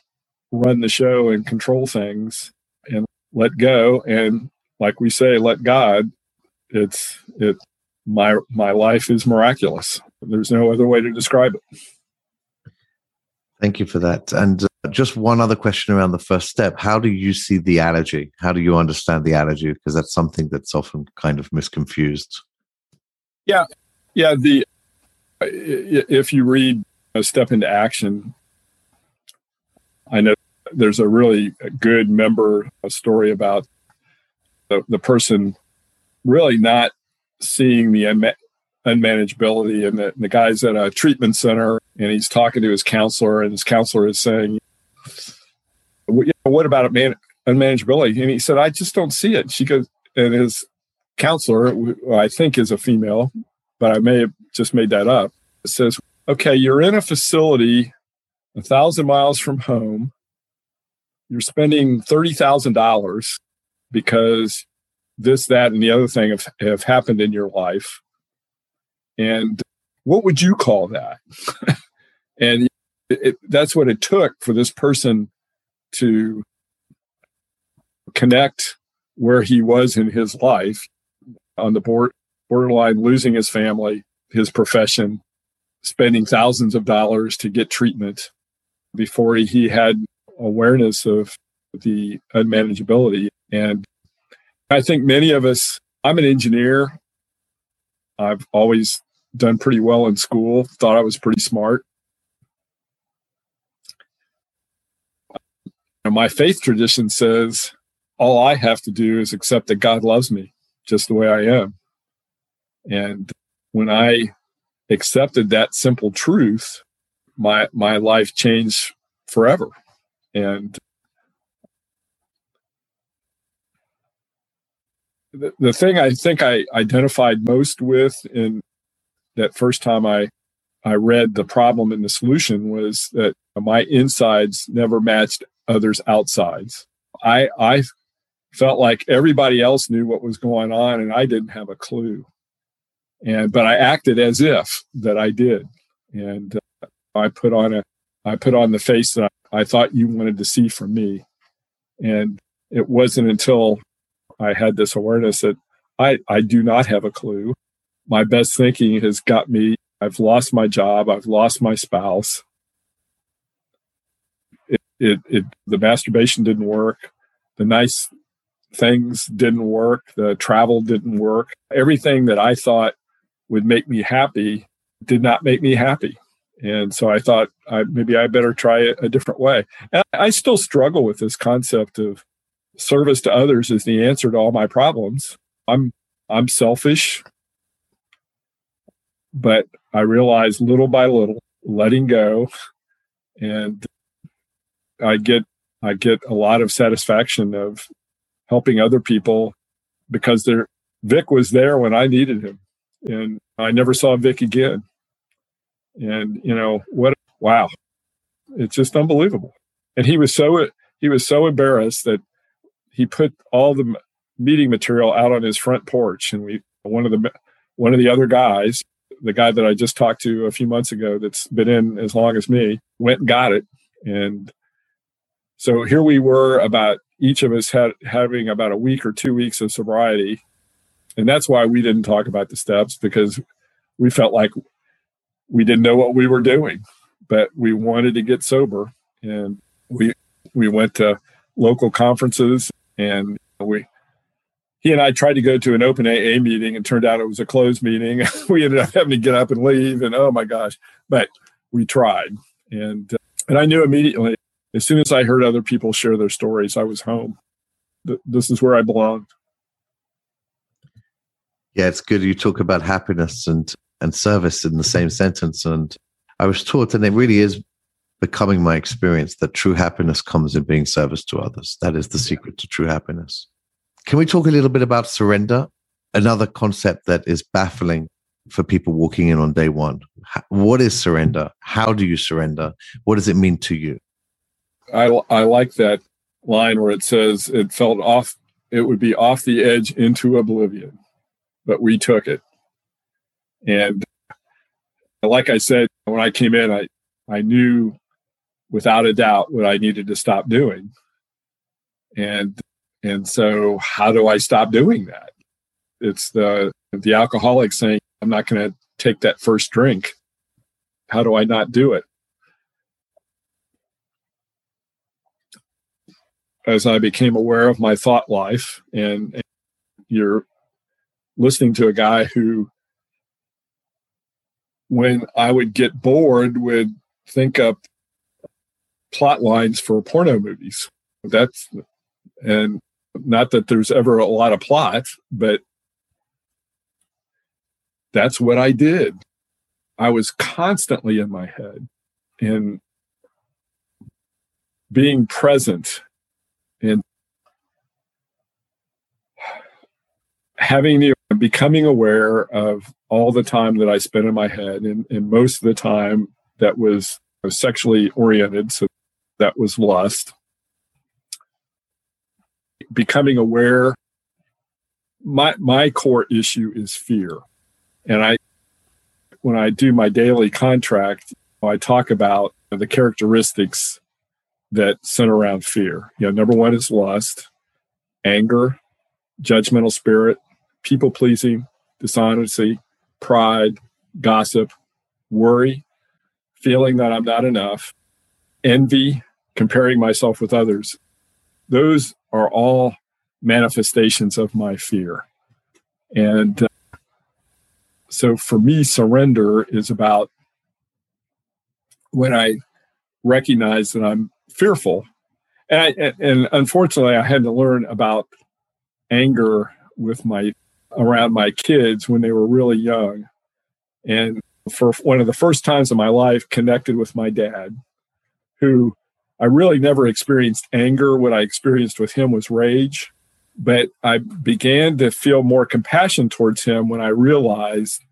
run the show and control things and let go and like we say let God it's it my my life is miraculous there's no other way to describe it thank you for that. And uh, just one other question around the first step. How do you see the allergy? How do you understand the allergy? Because that's something that's often kind of misconfused. Yeah. Yeah the if you read a step into action. I know there's a really good member story about the, the person really not seeing the unmanageability and the, the guy's at a treatment center and he's talking to his counselor and his counselor is saying what about man- unmanageability and he said i just don't see it she goes and his counselor i think is a female but i may have just made that up says okay, you're in a facility a thousand miles from home. You're spending $30,000 because this, that, and the other thing have, have happened in your life. And what would you call that? <laughs> and it, it, that's what it took for this person to connect where he was in his life on the board, borderline losing his family, his profession, spending thousands of dollars to get treatment before he had awareness of the unmanageability. And I think many of us, I'm an engineer. I've always done pretty well in school, thought I was pretty smart. And my faith tradition says all I have to do is accept that God loves me just the way I am. And when I accepted that simple truth, my my life changed forever. And the, the thing I think I identified most with in that first time I I read the problem and the solution was that my insides never matched others' outsides. I I felt like everybody else knew what was going on and I didn't have a clue. And but I acted as if that I did, and uh, I put on a I put on the face that I, I thought you wanted to see from me, and it wasn't until I had this awareness that I I do not have a clue. My best thinking has got me. I've lost my job. I've lost my spouse. It, it, it the masturbation didn't work. The nice things didn't work. The travel didn't work. Everything that I thought would make me happy did not make me happy. And so I thought I, maybe I better try it a different way. And I still struggle with this concept of service to others is the answer to all my problems. I'm I'm selfish, but I realize little by little, letting go, and I get I get a lot of satisfaction of helping other people because there Vic was there when I needed him and I never saw Vic again. And you know what? Wow, it's just unbelievable. And he was so he was so embarrassed that he put all the meeting material out on his front porch, and we one of the one of the other guys, the guy that I just talked to a few months ago, that's been in as long as me, went and got it, and so here we were about each of us had having about a week or two weeks of sobriety and that's why we didn't talk about the steps because we felt like we didn't know what we were doing, but we wanted to get sober. And we we went to local conferences and we he and I tried to go to an open AA meeting and turned out it was a closed meeting. <laughs> we ended up having to get up and leave and oh my gosh, but we tried. And uh, and I knew immediately as soon as I heard other people share their stories, I was home. This is where I belonged. Yeah, it's good you talk about happiness and and service in the same sentence. And I was taught, and it really is becoming my experience that true happiness comes in being service to others. That is the secret to true happiness. Can we talk a little bit about surrender? Another concept that is baffling for people walking in on day one. What is surrender? How do you surrender? What does it mean to you? I, I like that line where it says it felt off, it would be off the edge into oblivion but we took it. And like I said, when I came in, I, I knew without a doubt what I needed to stop doing. And and so how do I stop doing that? It's the the alcoholic saying, I'm not going to take that first drink. How do I not do it? As I became aware of my thought life and, and your listening to a guy who, when I would get bored, would think up plot lines for porno movies. That's and not that there's ever a lot of plot, but that's what I did. I was constantly in my head and being present and having the becoming aware of all the time that I spent in my head, and, and most of the time that was, sexually oriented, so that was lust. Becoming aware. My my core issue is fear, and I when I do my daily contract, I talk about the characteristics that center around fear. You know, number one is lust. anger, judgmental spirit, people pleasing, dishonesty, pride, gossip, worry, feeling that I'm not enough, envy, comparing myself with others. Those are all manifestations of my fear. And uh, so for me, surrender is about when I recognize that I'm fearful. And, I, and unfortunately, I had to learn about anger with my around my kids when they were really young. And for one of the first times in my life, connected with my dad, who I really never experienced anger. What I experienced with him was rage. But I began to feel more compassion towards him when I realized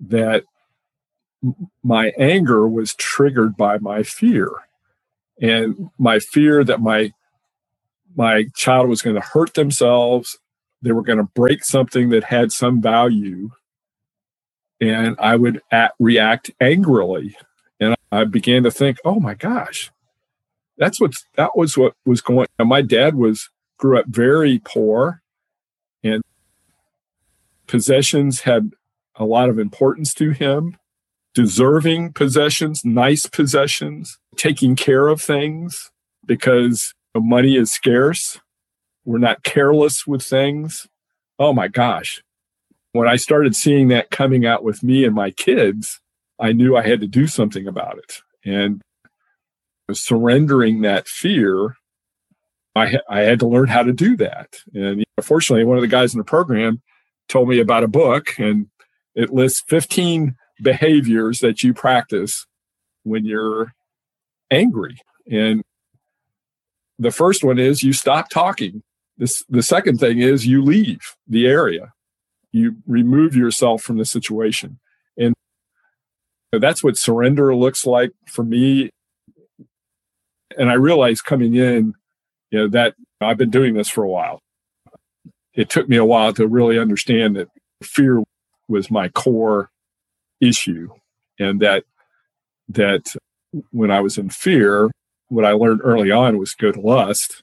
that my anger was triggered by my fear and my fear that my my child was going to hurt themselves they were going to break something that had some value and i would react angrily and i began to think oh my gosh that's what that was what was going on my dad was grew up very poor and possessions had a lot of importance to him deserving possessions, nice possessions, taking care of things because money is scarce. We're not careless with things. Oh my gosh. When I started seeing that coming out with me and my kids, I knew I had to do something about it. And surrendering that fear, I, I had to learn how to do that. And you know, fortunately, one of the guys in the program told me about a book and it lists 15 behaviors that you practice when you're angry. And the first one is you stop talking. This, the second thing is you leave the area. You remove yourself from the situation. And that's what surrender looks like for me. And I realized coming in, you know, that I've been doing this for a while. It took me a while to really understand that fear was my core issue and that that when I was in fear, what I learned early on was go to lust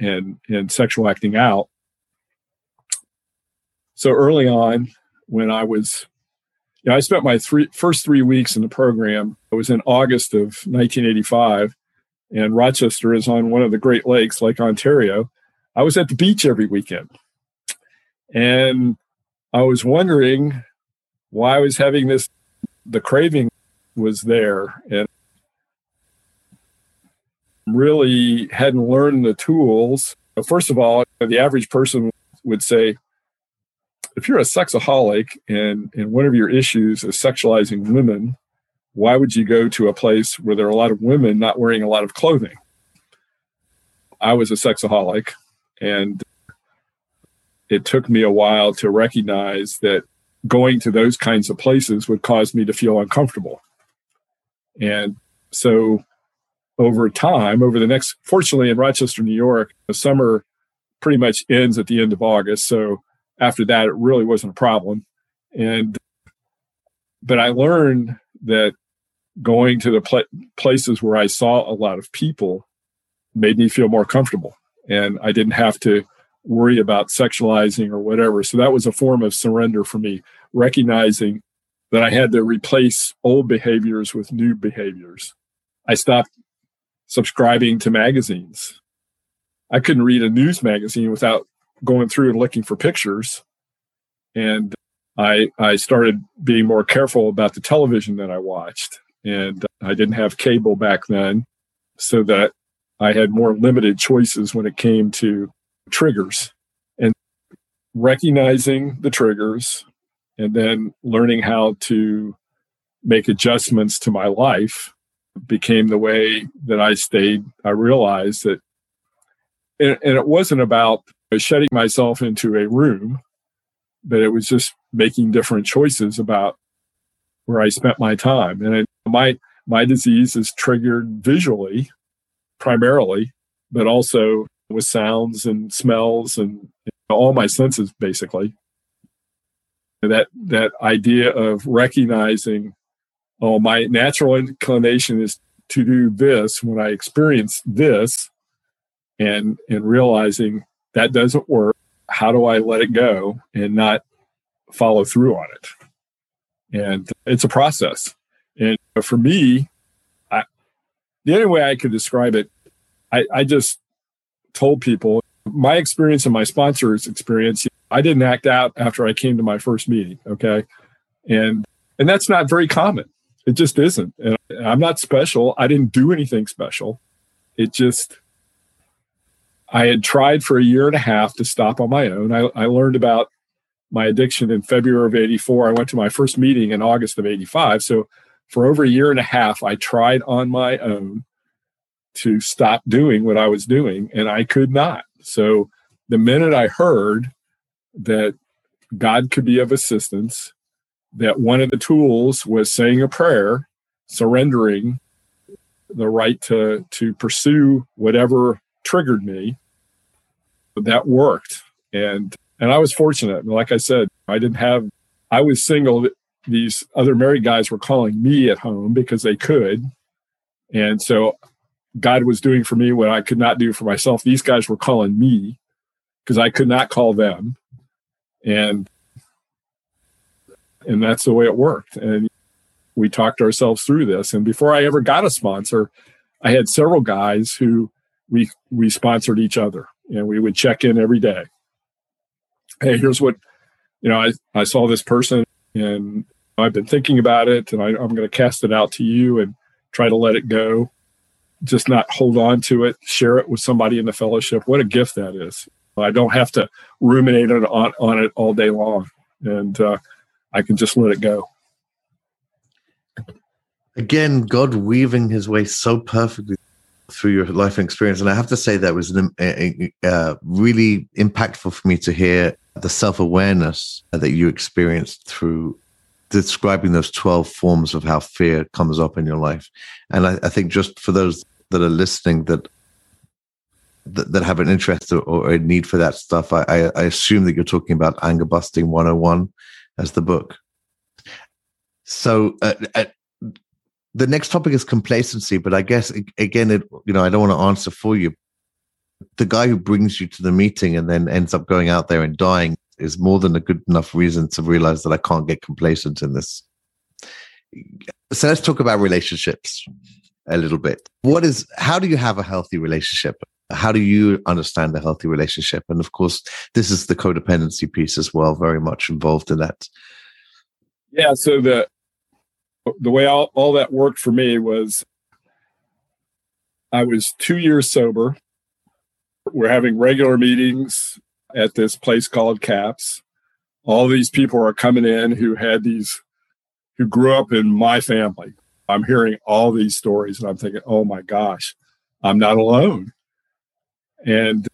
and and sexual acting out. So early on, when I was, you know, I spent my three first three weeks in the program. It was in August of 1985, and Rochester is on one of the Great Lakes, like Ontario. I was at the beach every weekend, and I was wondering why I was having this the craving was there and really hadn't learned the tools. First of all, the average person would say, if you're a sexaholic and, and one of your issues is sexualizing women, why would you go to a place where there are a lot of women not wearing a lot of clothing? I was a sexaholic, and it took me a while to recognize that going to those kinds of places would cause me to feel uncomfortable. And so over time, over the next, fortunately in Rochester, New York, the summer pretty much ends at the end of August. So after that, it really wasn't a problem. And, but I learned that going to the pl- places where I saw a lot of people made me feel more comfortable. And I didn't have to worry about sexualizing or whatever. So that was a form of surrender for me, recognizing that I had to replace old behaviors with new behaviors. I stopped subscribing to magazines. I couldn't read a news magazine without going through and looking for pictures. And I, I started being more careful about the television that I watched. And I didn't have cable back then, so that I had more limited choices when it came to triggers and recognizing the triggers and then learning how to make adjustments to my life became the way that I stayed. I realized that, and, and it wasn't about shutting myself into a room, but it was just making different choices about where I spent my time. And it, my my disease is triggered visually, primarily, but also with sounds and smells and all my senses basically that that idea of recognizing oh my natural inclination is to do this when i experience this and and realizing that doesn't work. How do I let it go and not follow through on it? And it's a process. And for me, I, the only way I could describe it, I, I just told people my experience and my sponsor's experience. I didn't act out after I came to my first meeting. Okay. And, and that's not very common. It just isn't. And I'm not special. I didn't do anything special. It just, I had tried for a year and a half to stop on my own. I, I learned about my addiction in February of 84. I went to my first meeting in August of 85. So for over a year and a half, I tried on my own to stop doing what I was doing, and I could not. So the minute I heard that God could be of assistance, that one of the tools was saying a prayer, surrendering the right to to pursue whatever triggered me. That worked, and and I was fortunate. Like I said, I didn't have. I was single. These other married guys were calling me at home because they could, and so God was doing for me what I could not do for myself. These guys were calling me because I could not call them, and and that's the way it worked. And we talked ourselves through this. And before I ever got a sponsor, I had several guys who we we sponsored each other, and we would check in every day. Hey, here's what you know. I I saw this person, and I've been thinking about it, and I, I'm going to cast it out to you and try to let it go. Just not hold on to it. Share it with somebody in the fellowship. What a gift that is! I don't have to ruminate on on it all day long, and uh, I can just let it go. Again, God weaving His way so perfectly through your life and experience, and I have to say that was uh, really impactful for me to hear the self awareness that you experienced through describing those 12 forms of how fear comes up in your life. And I, I think just for those that are listening that that, that have an interest or, or, a need for that stuff, I, I, I assume that you're talking about Anger Busting 101 as the book. So uh, uh, the next topic is complacency, but I guess again, it you know I don't want to answer for you. The guy who brings you to the meeting and then ends up going out there and dying is more than a good enough reason to realize that I can't get complacent in this. So let's talk about relationships a little bit. What is how do you have a healthy relationship? How do you understand a healthy relationship? And of course, this is the codependency piece as well, very much involved in that. Yeah. So the the way all, all that worked for me was I was two years sober. We're having regular meetings at this place called CAPS. All these people are coming in who had these, who grew up in my family. I'm hearing all these stories and I'm thinking, oh my gosh, I'm not alone. And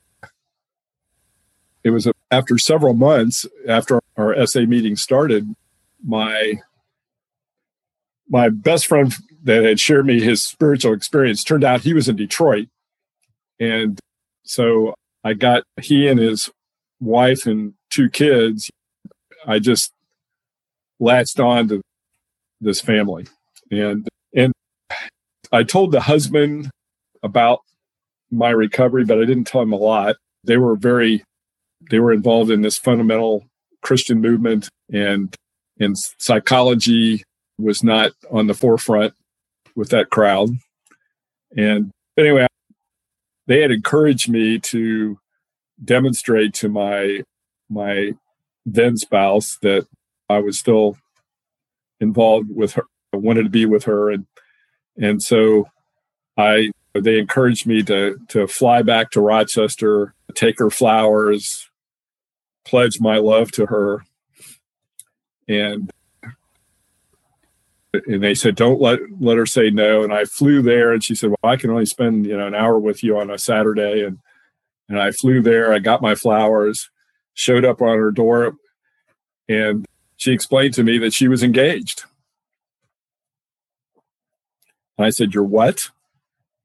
it was after several months after our SA meeting started, my my best friend that had shared me his spiritual experience turned out he was in Detroit. And so I got he and his wife and two kids. I just latched on to this family. And and I told the husband about my recovery, but I didn't tell him a lot. They were very, they were involved in this fundamental Christian movement and and psychology was not on the forefront with that crowd. And anyway, they had encouraged me to demonstrate to my my then spouse that I was still involved with her, I wanted to be with her, and and so I they encouraged me to to fly back to Rochester, take her flowers, pledge my love to her, and and they said don't let let her say no. And I flew there, and she said, "Well, I can only spend you know an hour with you on a Saturday," and and I flew there. I got my flowers, showed up on her door, and she explained to me that she was engaged. And I said, You're what?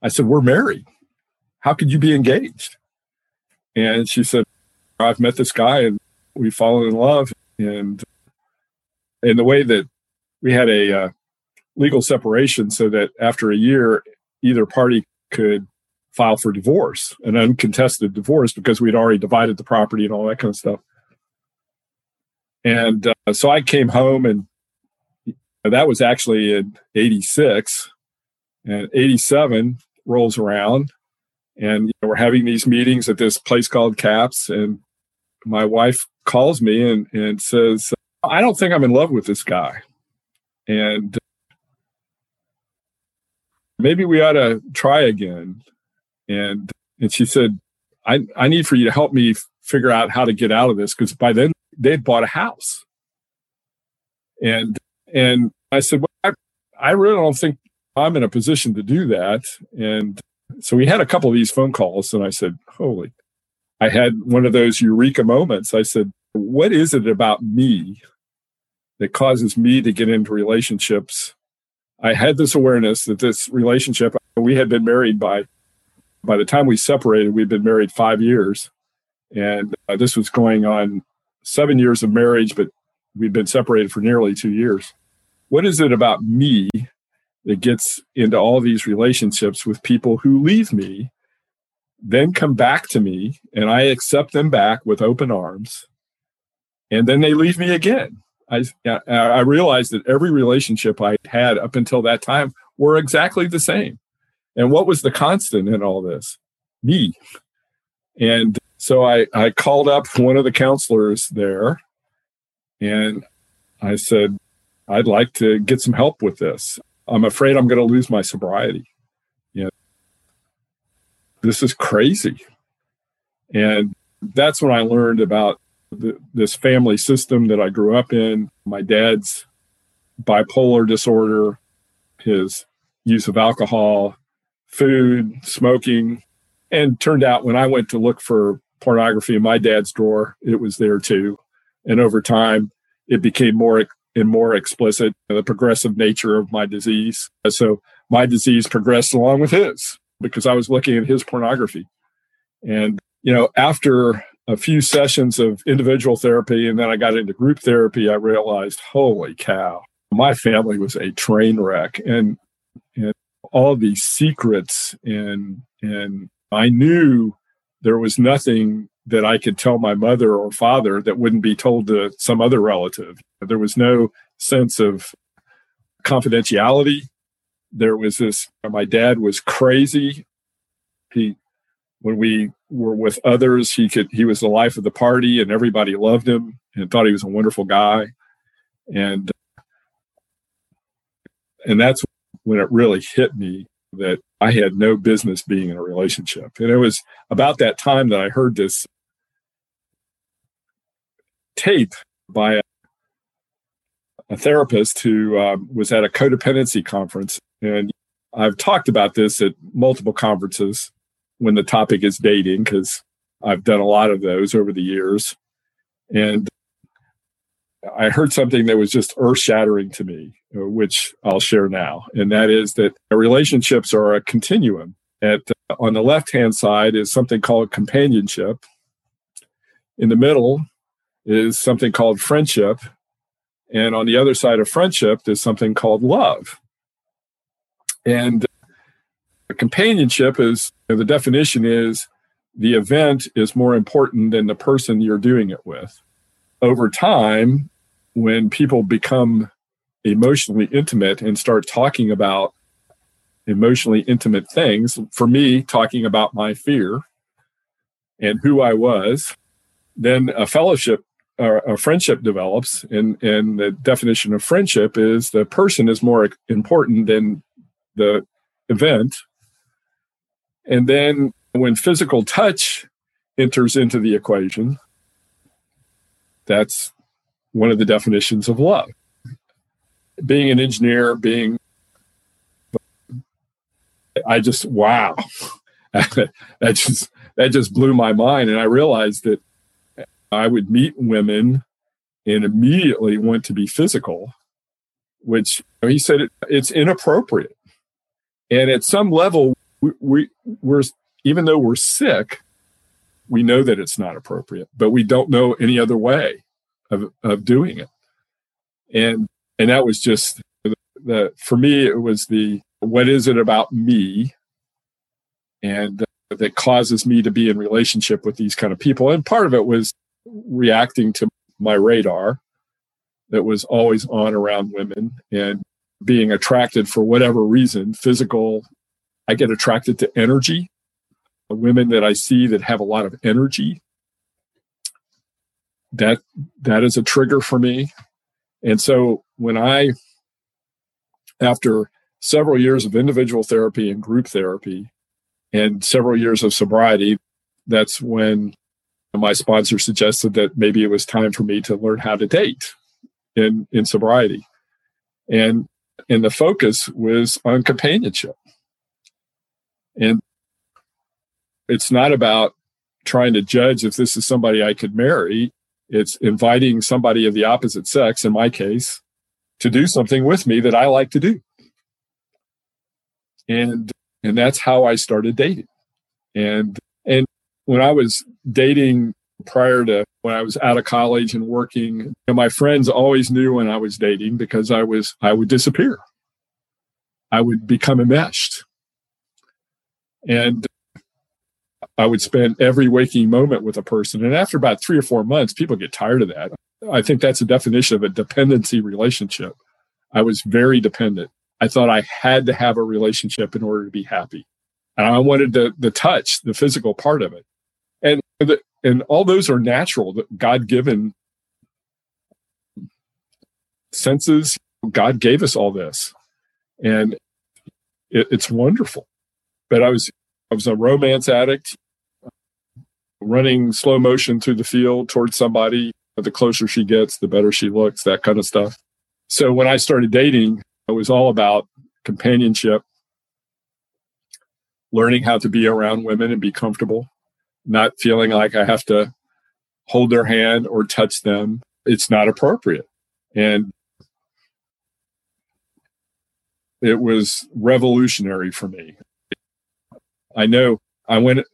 I said, We're married. How could you be engaged? And she said, I've met this guy and we've fallen in love. And in the way that we had a uh, legal separation so that after a year, either party could file for divorce, an uncontested divorce, because we'd already divided the property and all that kind of stuff. And uh, so I came home, and that was actually in 86. And 87 rolls around, and you know, we're having these meetings at this place called CAPS. And my wife calls me and, and says, I don't think I'm in love with this guy. And maybe we ought to try again. And and she said, I, I need for you to help me figure out how to get out of this because by then they'd bought a house. And and I said, well, I, I really don't think I'm in a position to do that. And so we had a couple of these phone calls, and I said, Holy, I had one of those eureka moments. I said, What is it about me that causes me to get into relationships I had this awareness that this relationship, we had been married by, by the time we separated, we'd been married five years. And uh, this was going on seven years of marriage, but we'd been separated for nearly two years. What is it about me that gets into all these relationships with people who leave me, then come back to me, and I accept them back with open arms, and then they leave me again? I I realized that every relationship I had up until that time were exactly the same. And what was the constant in all this? Me. And so I, I called up one of the counselors there and I said, I'd like to get some help with this. I'm afraid I'm going to lose my sobriety. You know, this is crazy. And that's when I learned about the, this family system that I grew up in, my dad's bipolar disorder, his use of alcohol, food, smoking, and turned out when I went to look for pornography in my dad's drawer, it was there too. And over time, it became more and more explicit the progressive nature of my disease. So my disease progressed along with his because I was looking at his pornography. And, you know, after a few sessions of individual therapy and then I got into group therapy, I realized, holy cow, my family was a train wreck. And, and all these secrets and and I knew there was nothing that I could tell my mother or father that wouldn't be told to some other relative. There was no sense of confidentiality. There was this my dad was crazy. He when we were with others he could he was the life of the party and everybody loved him and thought he was a wonderful guy and and that's when it really hit me that I had no business being in a relationship. And it was about that time that I heard this tape by a, a therapist who um, was at a codependency conference. And I've talked about this at multiple conferences when the topic is dating because I've done a lot of those over the years. And I heard something that was just earth shattering to me, uh, which I'll share now. And that is that relationships are a continuum. At, uh, on the left hand side is something called companionship. In the middle is something called friendship. And on the other side of friendship is something called love. And companionship is the definition is the event is more important than the person you're doing it with. Over time, when people become emotionally intimate and start talking about emotionally intimate things, for me, talking about my fear and who I was, then a fellowship or a friendship develops. And, and the definition of friendship is the person is more important than the event and then when physical touch enters into the equation, that's one of the definitions of love. Being an engineer, being, I just, wow, <laughs> that just, that just blew my mind. And I realized that I would meet women and immediately want to be physical, which he said it, it's inappropriate. And at some level, we, we we're even though we're sick, we know that it's not appropriate, but we don't know any other way of of doing it. And and that was just the, the for me it was the what is it about me and uh, that causes me to be in relationship with these kind of people. And part of it was reacting to my radar that was always on around women and being attracted for whatever reason, physical. I get attracted to energy. Women that I see that have a lot of energy. That that is a trigger for me. And so when I after several years of individual therapy and group therapy and several years of sobriety, that's when my sponsor suggested that maybe it was time for me to learn how to date in, in sobriety. And and the focus was on companionship. And it's not about trying to judge if this is somebody I could marry. It's inviting somebody of the opposite sex, in my case, to do something with me that I like to do. And and that's how I started dating. And and when I was dating prior to when I was out of college and working, my friends always knew when I was dating because I was I would disappear. I would become enmeshed. And I would spend every waking moment with a person. And after about three or four months, people get tired of that. I think that's a definition of a dependency relationship. I was very dependent. I thought I had to have a relationship in order to be happy. And I wanted the, the touch, the physical part of it. And the, and all those are natural, God given senses. God gave us all this. And it, it's wonderful. But I was I was a romance addict, running slow motion through the field towards somebody. The closer she gets, the better she looks, that kind of stuff. So when I started dating, it was all about companionship, learning how to be around women and be comfortable, not feeling like I have to hold their hand or touch them. It's not appropriate. And it was revolutionary for me. I know I went,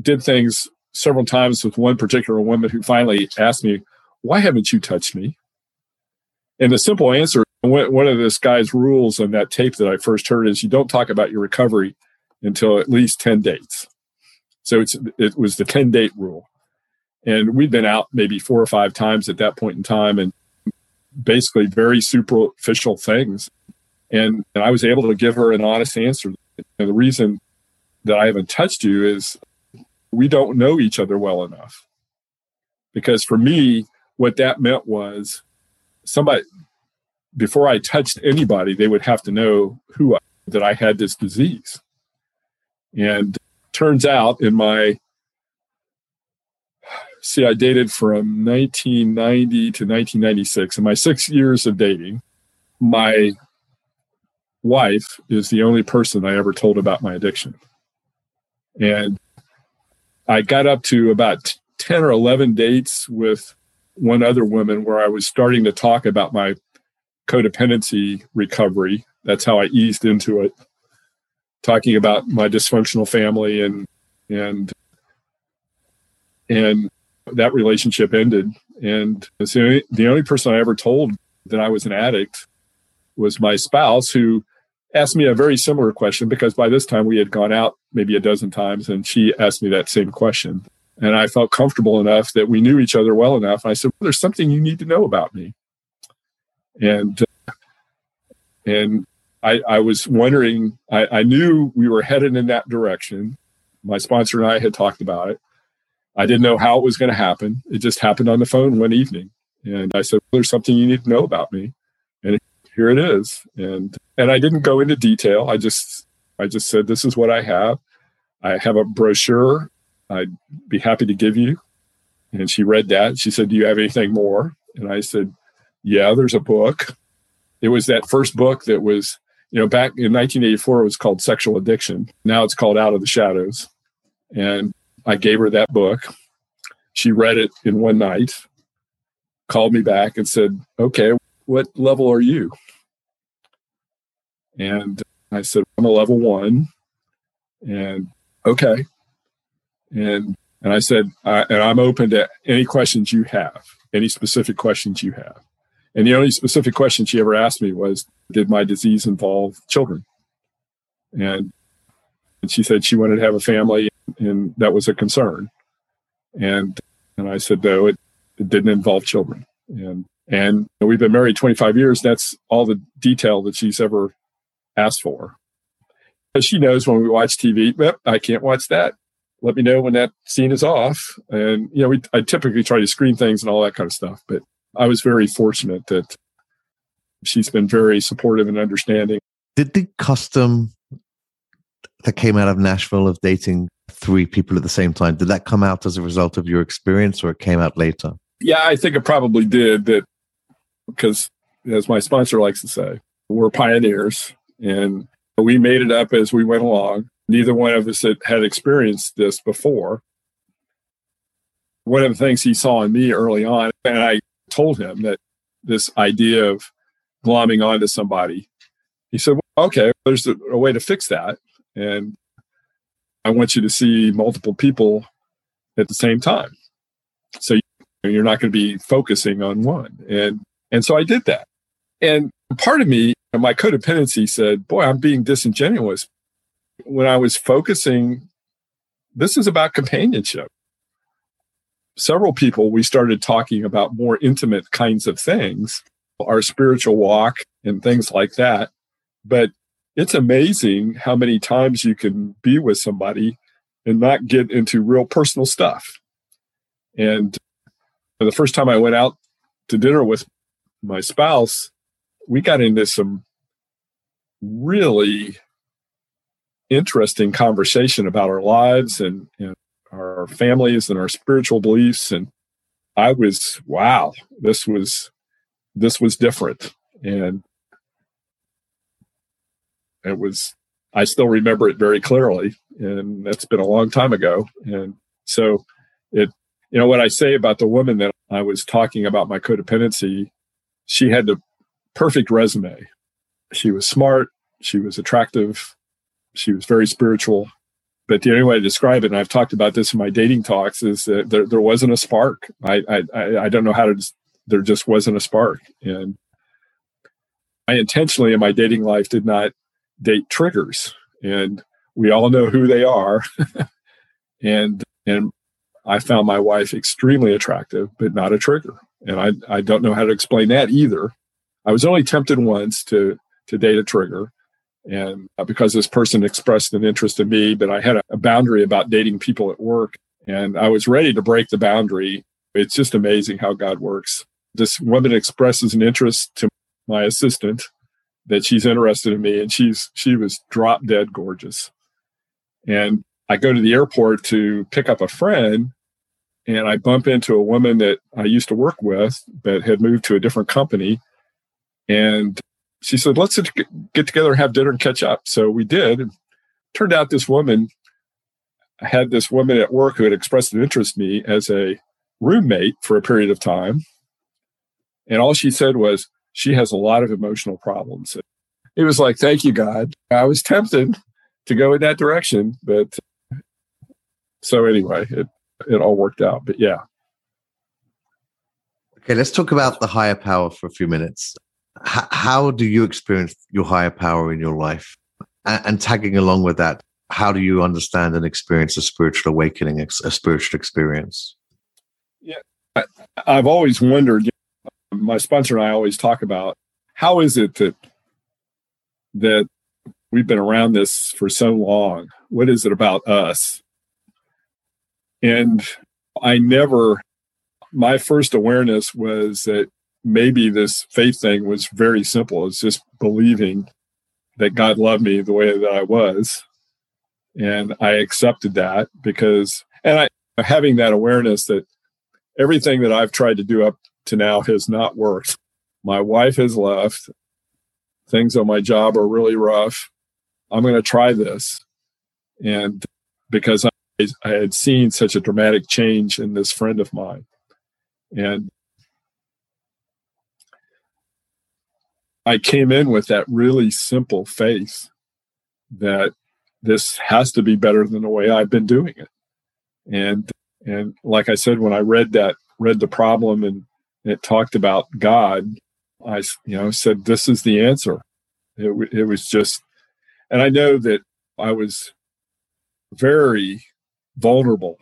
did things several times with one particular woman who finally asked me, Why haven't you touched me? And the simple answer one of this guy's rules on that tape that I first heard is you don't talk about your recovery until at least 10 dates. So it's it was the 10 date rule. And we'd been out maybe four or five times at that point in time and basically very superficial things. And, and I was able to give her an honest answer. The reason that I haven't touched you is we don't know each other well enough. Because for me, what that meant was somebody before I touched anybody, they would have to know who I, that I had this disease. And turns out in my see, I dated from 1990 to 1996. In my six years of dating, my wife is the only person I ever told about my addiction. And I got up to about 10 or 11 dates with one other woman where I was starting to talk about my codependency recovery. That's how I eased into it, talking about my dysfunctional family and and and that relationship ended. And so the only person I ever told that I was an addict was my spouse, who asked me a very similar question because by this time we had gone out maybe a dozen times, and she asked me that same question. And I felt comfortable enough that we knew each other well enough. And I said, well, "There's something you need to know about me." and uh, and I, I was wondering. I, I knew we were headed in that direction. My sponsor and I had talked about it. I didn't know how it was going to happen. It just happened on the phone one evening, and I said, well, "There's something you need to know about me," here it is. And and I didn't go into detail. I just I just said, "This is what I have. I have a brochure. I'd be happy to give you." And she read that. She said, "Do you have anything more?" And I said, yeah, there's a book. It was that first book that was, you know, back in 1984, it was called Sexual Addiction. Now it's called Out of the Shadows. And I gave her that book. She read it in one night, called me back and said, okay, what level are you? And I said, I'm a level one. And okay. And and I said, and I'm open to any questions you have, any specific questions you have. And the only specific question she ever asked me was, Did my disease involve children? And And she said she wanted to have a family, and that was a concern. And and I said no, it, it didn't involve children. And and we've been married 25 years. That's all the detail that she's ever asked for. She knows when we watch TV, yep, I can't watch that. Let me know when that scene is off. And you know, we I typically try to screen things and all that kind of stuff. But I was very fortunate that she's been very supportive and understanding. Did the custom that came out of Nashville of dating three people at the same time, did that come out as a result of your experience or it came out later? Yeah, I think it probably did that because as my sponsor likes to say, we're pioneers and we made it up as we went along. Neither one of us had, had experienced this before. One of the things he saw in me early on, and I told him that this idea of glomming onto somebody. He said, well, okay, there's a, a way to fix that. And I want you to see multiple people at the same time. So you're not going to be focusing on one. And, and so I did that. And part of me, my codependency said, boy, I'm being disingenuous. When I was focusing, this is about companionship. Several people, we started talking about more intimate kinds of things our spiritual walk and things like that. But it's amazing how many times you can be with somebody and not get into real personal stuff. And the first time I went out to dinner with my spouse, we got into some really interesting conversation about our lives and, and our families and our spiritual beliefs. And I was, wow, this was this was different. And it was, I still remember it very clearly. And that's been a long time ago. And so it, you know, what I say about the woman that I was talking about my codependency, she had the perfect resume. She was smart. She was attractive. She was very spiritual. But the only way to describe it, and I've talked about this in my dating talks, is that there, there wasn't a spark. I, I, I don't know how to there just wasn't a spark. And I intentionally in my dating life did not date triggers. And we all know who they are. <laughs> and and I found my wife extremely attractive, but not a trigger. And I, I don't know how to explain that either. I was only tempted once to to date a trigger. And uh, because this person expressed an interest in me, but I had a, a boundary about dating people at work. And I was ready to break the boundary. It's just amazing how God works this woman expresses an interest to my assistant that she's interested in me and she's she was drop dead gorgeous and i go to the airport to pick up a friend and i bump into a woman that i used to work with but had moved to a different company and she said let's get together and have dinner and catch up so we did and turned out this woman had this woman at work who had expressed an interest in me as a roommate for a period of time and all she said was, she has a lot of emotional problems. It was like, thank you, God. I was tempted to go in that direction, but so anyway, it, it all worked out. But yeah. Okay, let's talk about the higher power for a few minutes. H- how do you experience your higher power in your life? And, and tagging along with that, how do you understand and experience a spiritual awakening, a spiritual experience? Yeah, I, have always wondered my sponsor and I always talk about how is it that that we've been around this for so long? What is it about us? And I never my first awareness was that maybe this faith thing was very simple. It's just believing that God loved me the way that I was. And I accepted that because, and I, having that awareness that everything that I've tried to do up to now has not worked. My wife has left. Things on my job are really rough. I'm going to try this. And because I, I had seen such a dramatic change in this friend of mine. And I came in with that really simple faith that this has to be better than the way I've been doing it. And and like I said, when I read that, read the problem and it talked about God, I you know said this is the answer. It, it was just, and I know that I was very vulnerable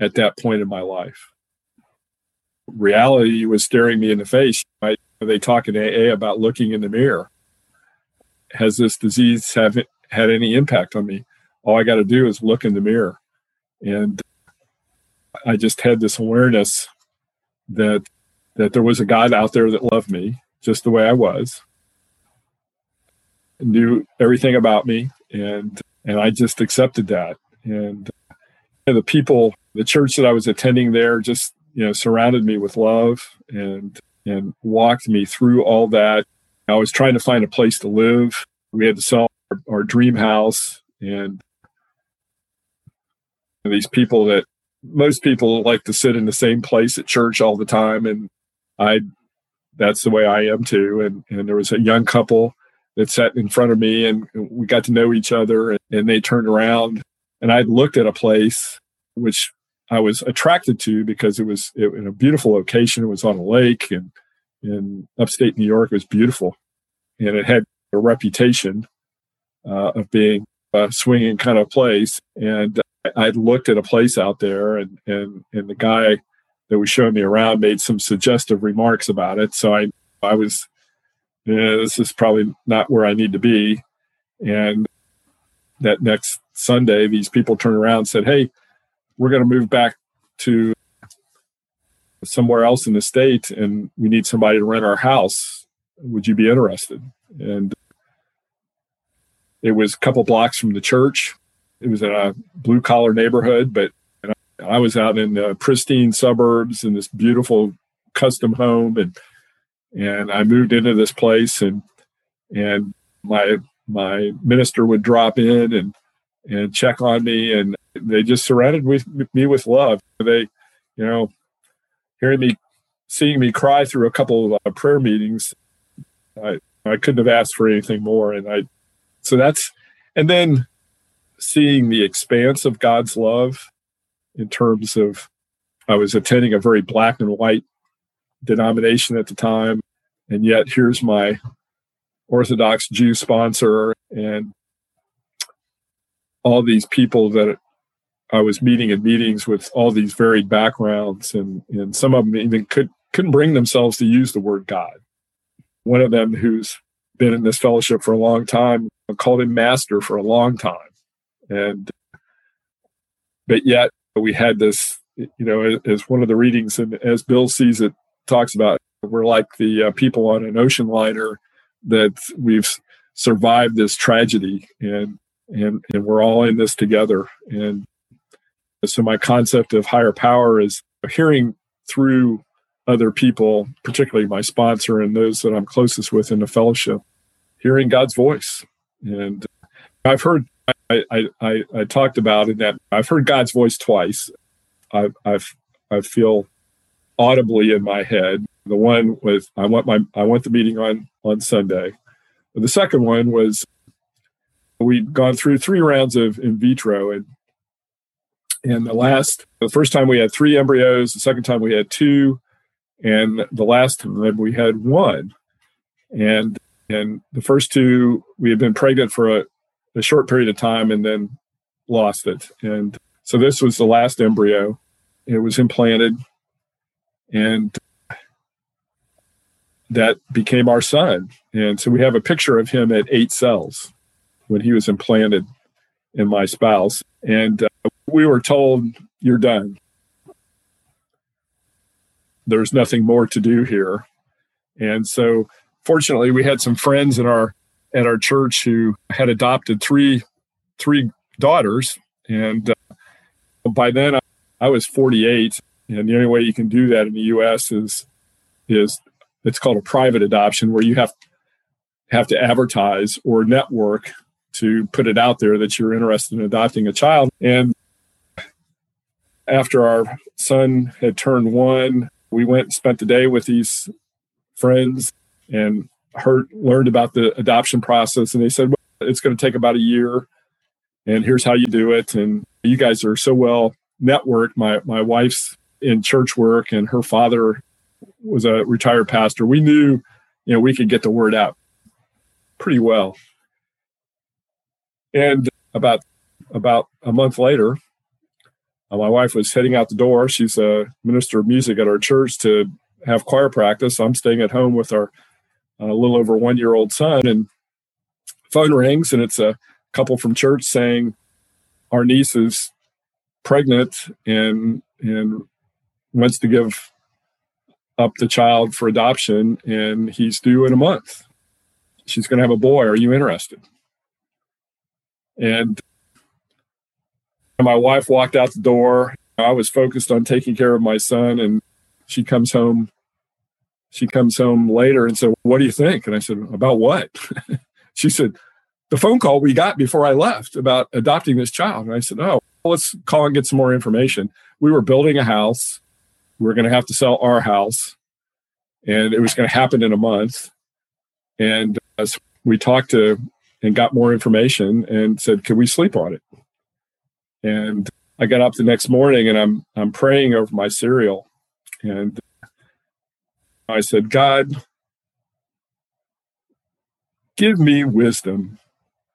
at that point in my life. Reality was staring me in the face. I, they talk in AA about looking in the mirror. Has this disease have had any impact on me? All I got to do is look in the mirror. And I just had this awareness that that there was a God out there that loved me just the way I was, knew everything about me, and and I just accepted that. And, and the people, the church that I was attending there, just you know surrounded me with love and and walked me through all that. I was trying to find a place to live. We had to sell our, our dream house, and these people that most people like to sit in the same place at church all the time and i that's the way i am too and and there was a young couple that sat in front of me and we got to know each other and, and they turned around and i looked at a place which i was attracted to because it was it, in a beautiful location it was on a lake and in upstate new york it was beautiful and it had a reputation uh, of being a swinging kind of place and I looked at a place out there, and and and the guy that was showing me around made some suggestive remarks about it. So I I was, this is probably not where I need to be. And that next Sunday, these people turned around and said, "Hey, we're going to move back to somewhere else in the state, and we need somebody to rent our house. Would you be interested?" And it was a couple blocks from the church it was in a blue collar neighborhood, but I was out in the pristine suburbs in this beautiful custom home, and and I moved into this place, and and my my minister would drop in and and check on me, and they just surrounded with me with love. They, you know, hearing me, seeing me cry through a couple of uh, prayer meetings, I I couldn't have asked for anything more, and I, so that's, and then seeing the expanse of God's love in terms of I was attending a very black and white denomination at the time, and yet here's my Orthodox Jew sponsor and all these people that I was meeting in meetings with all these varied backgrounds, and and some of them even could couldn't bring themselves to use the word God. One of them, who's been in this fellowship for a long time, called him Master for a long time and but yet we had this you know as one of the readings and as bill sees it talks about we're like the uh, people on an ocean liner that we've survived this tragedy and and and we're all in this together and so my concept of higher power is hearing through other people particularly my sponsor and those that i'm closest with in the fellowship hearing god's voice and i've heard I, I, I talked about in that I've heard God's voice twice. I, I've, I feel audibly in my head. The one was I want my I want the meeting on on Sunday. The second one was we'd gone through three rounds of in vitro and and the last the first time we had three embryos, the second time we had two, and the last time we had one. And and the first two we had been pregnant for a, a short period of time and then lost it. And so this was the last embryo. It was implanted and that became our son. And so we have a picture of him at eight cells when he was implanted in my spouse. And uh, we were told, You're done. There's nothing more to do here. And so, fortunately, we had some friends in our at our church who had adopted three three daughters, and uh, by then I, I was 48, and the only way you can do that in the U.S. is is it's called a private adoption, where you have have to advertise or network to put it out there that you're interested in adopting a child. And after our son had turned one, we went and spent the day with these friends and heard learned about the adoption process. And they said well, it's going to take about a year and here's how you do it. And you guys are so well networked. My my wife's in church work and her father was a retired pastor. We knew you know we could get the word out pretty well and about about a month later, uh, my wife was heading out the door. She's a minister of music at our church to have choir practice. I'm staying at home with our uh, little over one year old son, and phone rings, and it's a couple from church saying our niece is pregnant and and wants to give up the child for adoption, and he's due in a month. She's going to have a boy. Are you interested? And my wife walked out the door. I was focused on taking care of my son, and she comes home. She comes home later and said, "What do you think?" And I said, "About what?" <laughs> she said, "The phone call we got before I left about adopting this child." And I said, "Oh, let's call and get some more information." We were building a house. We were going to have to sell our house, and it was going to happen in a month. And as we talked to and got more information and said, "Can we sleep on it?" And I got up the next morning and I'm I'm praying over my cereal, and I said, God, give me wisdom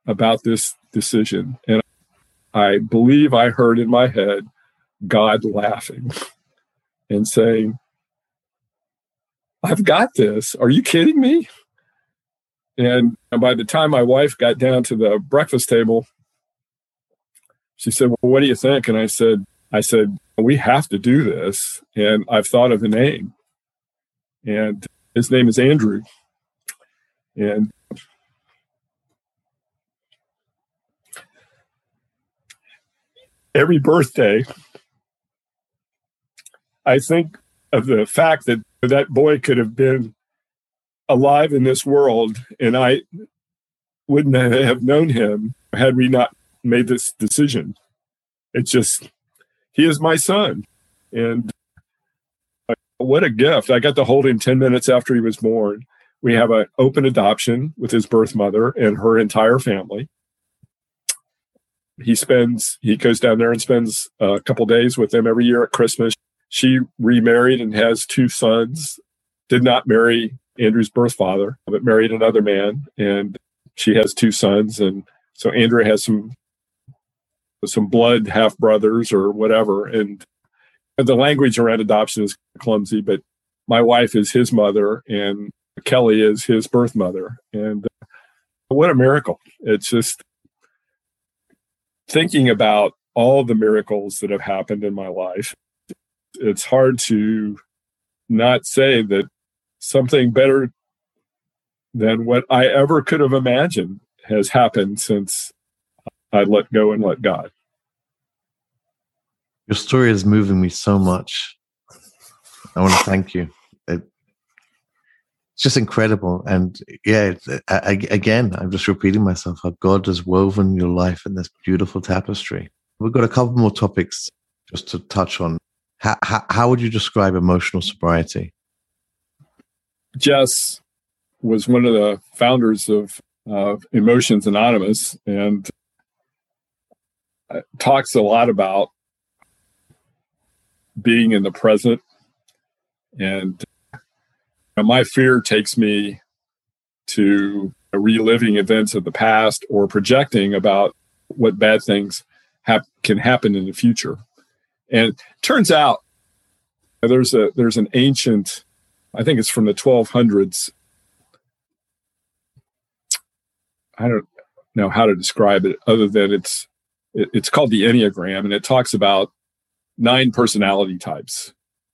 about this decision. And I believe I heard in my head God laughing and saying, I've got this. Are you kidding me? And by the time my wife got down to the breakfast table, she said, Well, what do you think? And I said, I said, we have to do this. And I've thought of a name. And his name is Andrew. And every birthday, I think of the fact that that boy could have been alive in this world and I wouldn't have known him had we not made this decision. It's just, he is my son. And uh, what a gift. I got to hold him 10 minutes after he was born. We have an open adoption with his birth mother and her entire family. He spends, he goes down there and spends uh, a couple days with them every year at Christmas. She remarried and has two sons. Did not marry Andrew's birth father, but married another man. And she has two sons. And so Andrew has some some blood half brothers or whatever. And the language around adoption is clumsy, but my wife is his mother and Kelly is his birth mother. And uh, what a miracle. It's just thinking about all the miracles that have happened in my life. It's hard to not say that something better than what I ever could have imagined has happened since I let go and let God. Your story is moving me so much. I want to thank you. It, it's just incredible. And yeah, I, again, I'm just repeating myself how God has woven your life in this beautiful tapestry. We've got a couple more topics just to touch on. How, how, how would you describe emotional sobriety? Jess was one of the founders of uh, Emotions Anonymous and talks a lot about being in the present. And my fear takes me to reliving events of the past or projecting about what bad things have, can happen in the future. And turns out there's a there's an ancient, I think it's from the 1200s. I don't know how to describe it other than it's it, it's called the Enneagram, and it talks about nine personality types.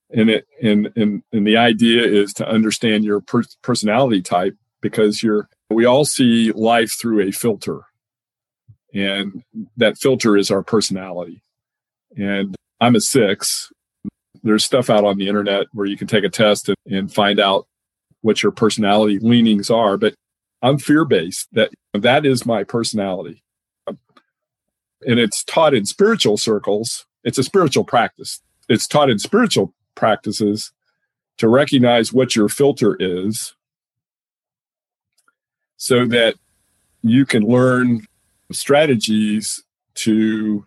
And it and and and the idea is to understand your per- personality type because you're we all see life through a filter, and that filter is our personality. And I'm a six. There's stuff out on the internet where you can take a test and, and find out what your personality leanings are, but I'm fear based. That that is my personality and it's taught in spiritual circles. It's a spiritual practice. It's taught in spiritual practices to recognize what your filter is so that you can learn strategies to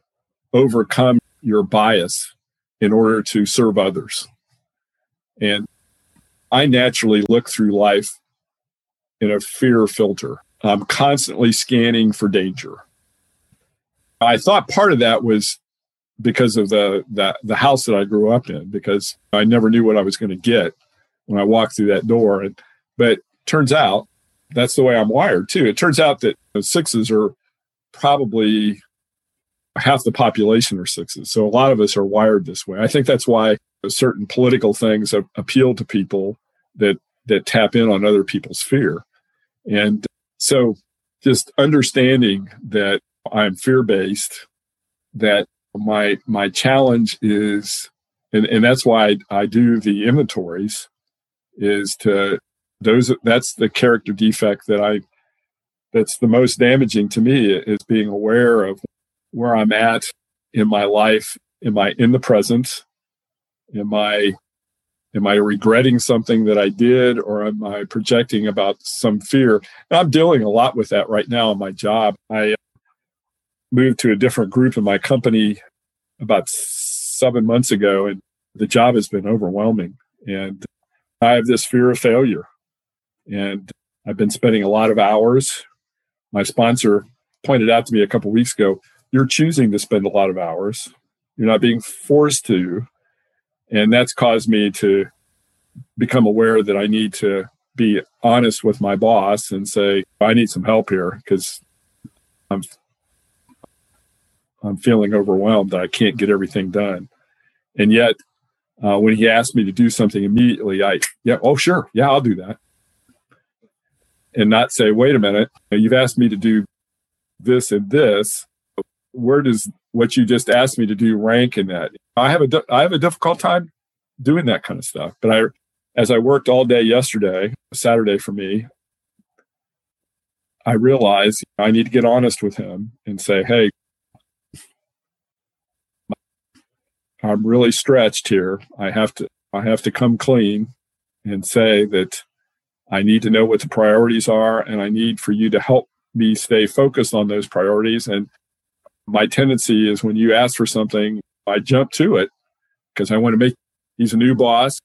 overcome your bias in order to serve others. And I naturally look through life in a fear filter. I'm constantly scanning for danger I thought part of that was because of the, the the house that I grew up in, because I never knew what I was going to get when I walked through that door. And but turns out that's the way I'm wired too. It turns out that sixes are probably half the population are sixes. So a lot of us are wired this way. I think that's why certain political things appeal to people that that tap in on other people's fear. And so just understanding that I'm fear based, that my my challenge is and, and that's why I do the inventories is to those that's the character defect that I that's the most damaging to me is being aware of where I'm at in my life. Am I in the present? Am I am I regretting something that I did or am I projecting about some fear? And I'm dealing a lot with that right now in my job. I uh, moved to a different group in my company about seven months ago and the job has been overwhelming and I have this fear of failure and I've been spending a lot of hours. My sponsor pointed out to me a couple weeks ago, you're choosing to spend a lot of hours. You're not being forced to. And that's caused me to become aware that I need to be honest with my boss and say, I need some help here because I'm I'm feeling overwhelmed I can't get everything done. And yet, uh, when he asked me to do something immediately, I, yeah, oh, sure. Yeah, I'll do that and not say, wait a minute, you've asked me to do this and this. Where does what you just asked me to do rank in that? I have a I have a difficult time doing that kind of stuff. But I, as I worked all day yesterday, Saturday for me, I realized I need to get honest with him and say, hey, I'm really stretched here. I have to I have to come clean and say that I need to know what the priorities are, and I need for you to help me stay focused on those priorities. And my tendency is when you ask for something, I jump to it because I want to make, he's a new boss.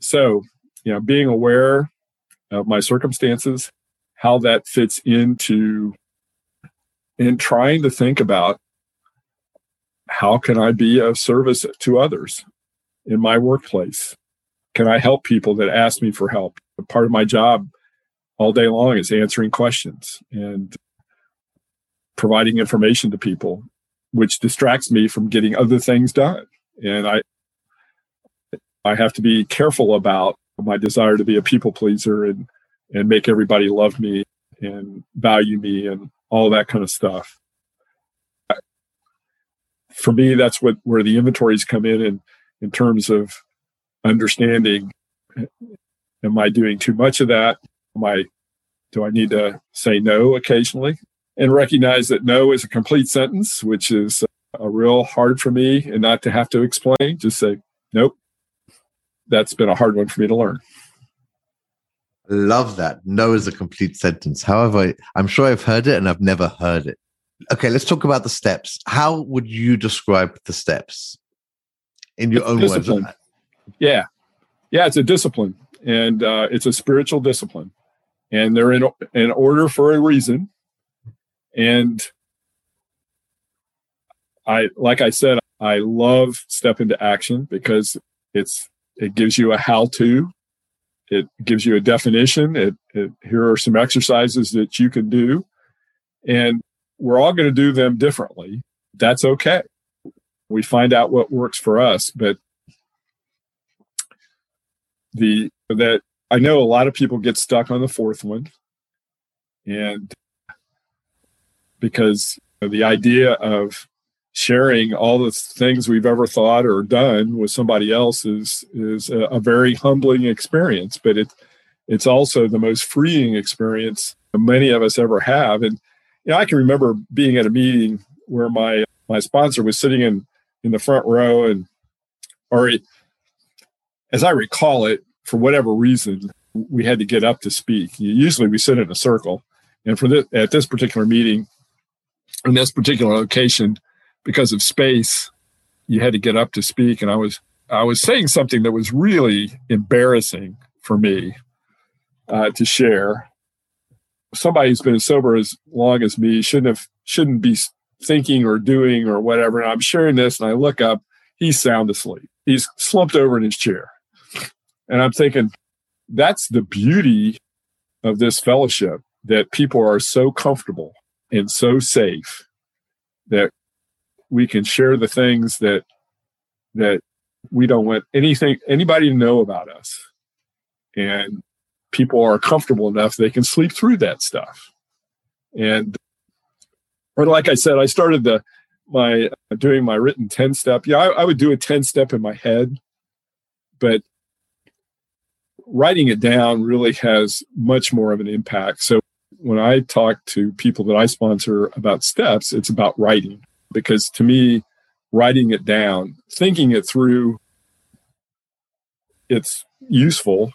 So, you know, being aware of my circumstances, how that fits into, and trying to think about how can I be of service to others in my workplace? can I help people that ask me for help? Part of my job all day long is answering questions and providing information to people, which distracts me from getting other things done. And I I have to be careful about my desire to be a people pleaser and and make everybody love me and value me and all that kind of stuff. For me, that's what where the inventories come in and in terms of understanding am I doing too much of that? Am I do I need to say no occasionally? And recognize that no is a complete sentence, which is a real hard for me and not to have to explain. Just say, nope. That's been a hard one for me to learn. Love that. No is a complete sentence. However, I'm sure I've heard it and I've never heard it. Okay, let's talk about the steps. How would you describe the steps in your own Discipline. words? Yeah, yeah, it's a discipline, and uh, it's a spiritual discipline, and they're in in order for a reason. And I, like I said, I love step into action because it's it gives you a how to, it gives you a definition. It, it here are some exercises that you can do, and we're all going to do them differently. That's okay. We find out what works for us, but the that I know a lot of people get stuck on the fourth one, and because the idea of sharing all the things we've ever thought or done with somebody else is is a, a very humbling experience, but it it's also the most freeing experience many of us ever have. And you know, I can remember being at a meeting where my my sponsor was sitting in in the front row and or as I recall it, for whatever reason, we had to get up to speak. Usually we sit in a circle. And for this, at this particular meeting, in this particular location, because of space, you had to get up to speak. And I was I was saying something that was really embarrassing for me uh, to share. Somebody who's been sober as long as me shouldn't have shouldn't be thinking or doing or whatever. And I'm sharing this and I look up, he's sound asleep. He's slumped over in his chair. And I'm thinking, that's the beauty of this fellowship that people are so comfortable and so safe that we can share the things that that we don't want anything anybody to know about us. And people are comfortable enough they can sleep through that stuff. And or like i said i started the my uh, doing my written 10 step. Yeah I, I would do a 10 step in my head but writing it down really has much more of an impact. So when i talk to people that i sponsor about steps it's about writing. Because to me writing it down thinking it through it's useful.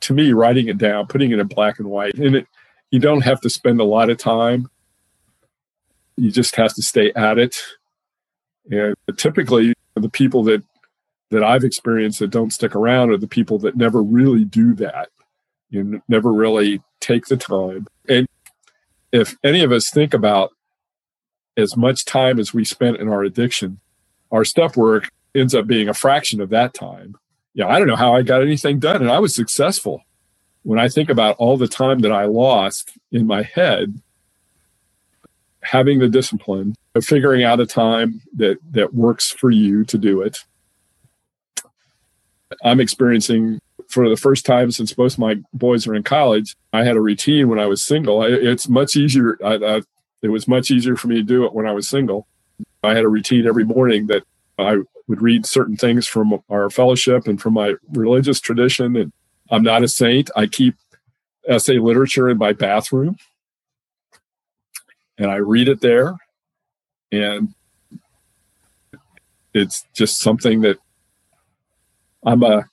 To me writing it down putting it in black and white and it you don't have to spend a lot of time. You just have to stay at it. And typically the people that that i've experienced that don't stick around are the people that never really do that you never really take the time and if any of us think about as much time as we spent in our addiction our step work ends up being a fraction of that time yeah, I don't know how I got anything done. And I was successful. When I think about all the time that I lost in my head, having the discipline of figuring out a time that, that works for you to do it. I'm experiencing for the first time since both my boys are in college. I had a routine when I was single. It's much easier. I, I, it was much easier for me to do it when I was single. I had a routine every morning that I would read certain things from our fellowship and from my religious tradition. And I'm not a saint. I keep SA literature in my bathroom and I read it there. And it's just something that I'm a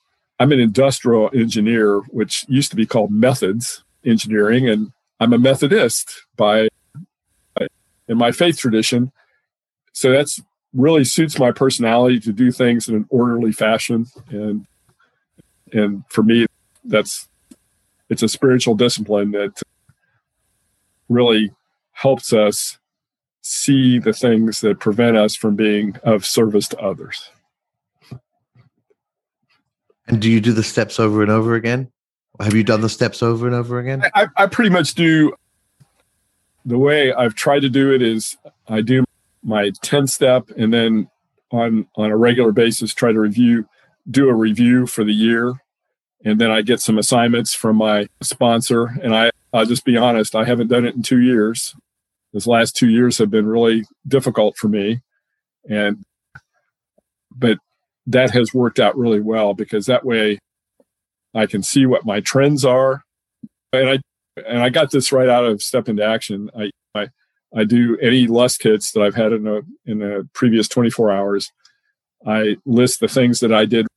I'm an industrial engineer, which used to be called methods engineering, and I'm a Methodist by in my faith tradition. So that's really suits my personality to do things in an orderly fashion and and for me that's it's a spiritual discipline that really helps us see the things that prevent us from being of service to others and do you do the steps over and over again? Have you done the steps over and over again? I, I pretty much do the way i've tried to do it is i do my 10 step and then on on a regular basis try to review do a review for the year. And then I get some assignments from my sponsor. And I I'll just be honest I haven't done it in 2 years. This last 2 years have been really difficult for me. And but that has worked out really well because that way I can see what my trends are. And I and I got this right out of step into action. I I I do any lust hits that I've had in a in the previous 24 hours. I list the things that I did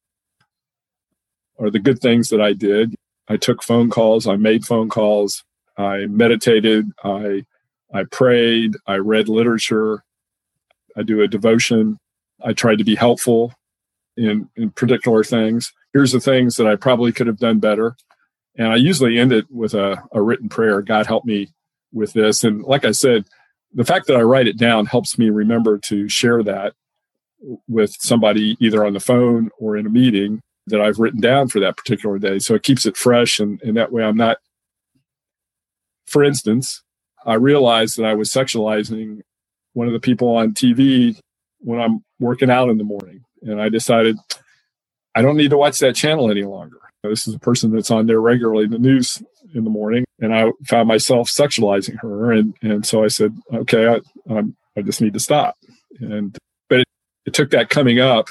or the good things that I did. I took phone calls, I made phone calls, I meditated, I I prayed, I read literature, I do a devotion, I tried to be helpful in in particular things. Here's the things that I probably could have done better. And I usually end it with a, a written prayer. God help me with this. And like I said, the fact that I write it down helps me remember to share that with somebody either on the phone or in a meeting that I've written down for that particular day. So it keeps it fresh and, and that way I'm not for instance, I realized that I was sexualizing one of the people on TV when I'm working out in the morning. And I decided I don't need to watch that channel any longer. This is a person that's on there regularly, the news in the morning, and I found myself sexualizing her, and and so I said, okay, I I'm, I just need to stop. And but it, it took that coming up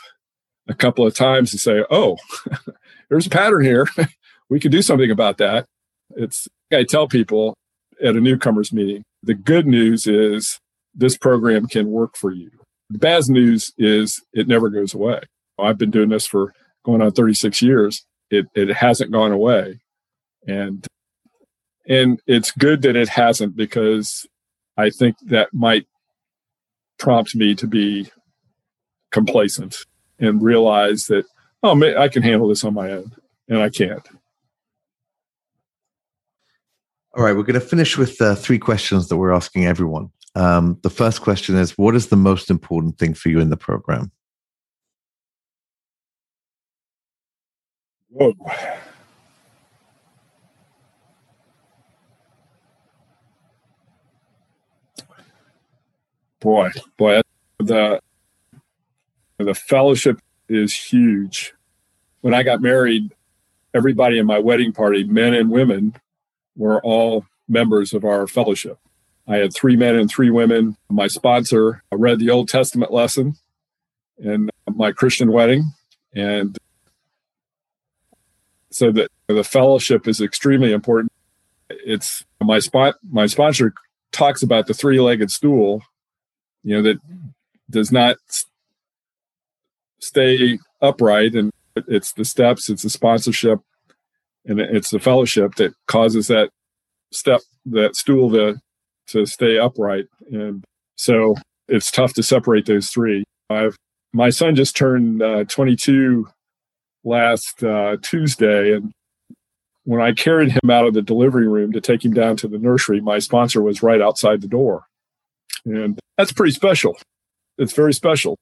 a couple of times to say, oh, <laughs> there's a pattern here. <laughs> we could do something about that. It's I tell people at a newcomers meeting, the good news is this program can work for you. The bad news is it never goes away. I've been doing this for going on 36 years. It it hasn't gone away. And and it's good that it hasn't because I think that might prompt me to be complacent and realize that oh I can handle this on my own and I can't. All right, we're going to finish with uh, three questions that we're asking everyone. Um, the first question is What is the most important thing for you in the program? Whoa. Boy, boy, the the fellowship is huge. When I got married, everybody in my wedding party, men and women, were all members of our fellowship. I had three men and three women. My sponsor read the Old Testament lesson in my Christian wedding. And so the, the fellowship is extremely important. It's my spot, my sponsor talks about the three legged stool, you know, that does not stay upright. And it's the steps, it's the sponsorship, and it's the fellowship that causes that step, that stool to to stay upright. And so it's tough to separate those three. I've my son just turned uh, 22 last uh, Tuesday, and when I carried him out of the delivery room to take him down to the nursery, my sponsor was right outside the door, and that's pretty special. It's very special.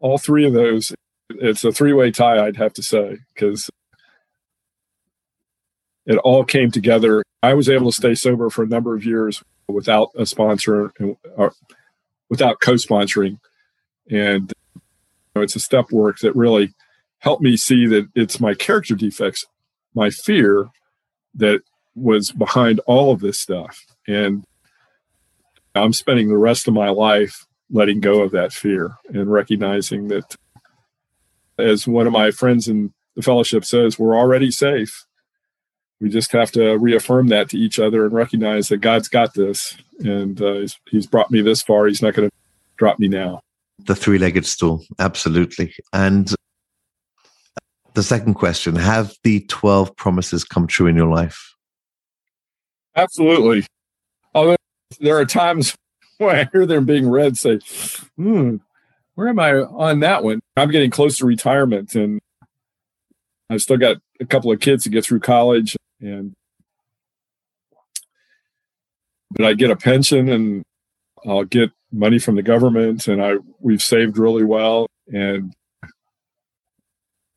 All three of those, it's a three-way tie, I'd have to say, because it all came together. I was able to stay sober for a number of years without a sponsor, or without co-sponsoring, and you know, it's a step work that really helped me see that it's my character defects, my fear, that was behind all of this stuff, and I'm spending the rest of my life letting go of that fear and recognizing that, as one of my friends in the fellowship says, we're already safe we just have to reaffirm that to each other and recognize that God's got this and uh, he's, he's brought me this far. He's not going to drop me now. The three legged stool, absolutely. And the second question Have the 12 promises come true in your life? Absolutely. Although there are times <laughs> when I hear them being read, say, hmm, where am I on that one? I'm getting close to retirement and I've still got a couple of kids to get through college and but I get a pension and I'll get money from the government and I we've saved really well. And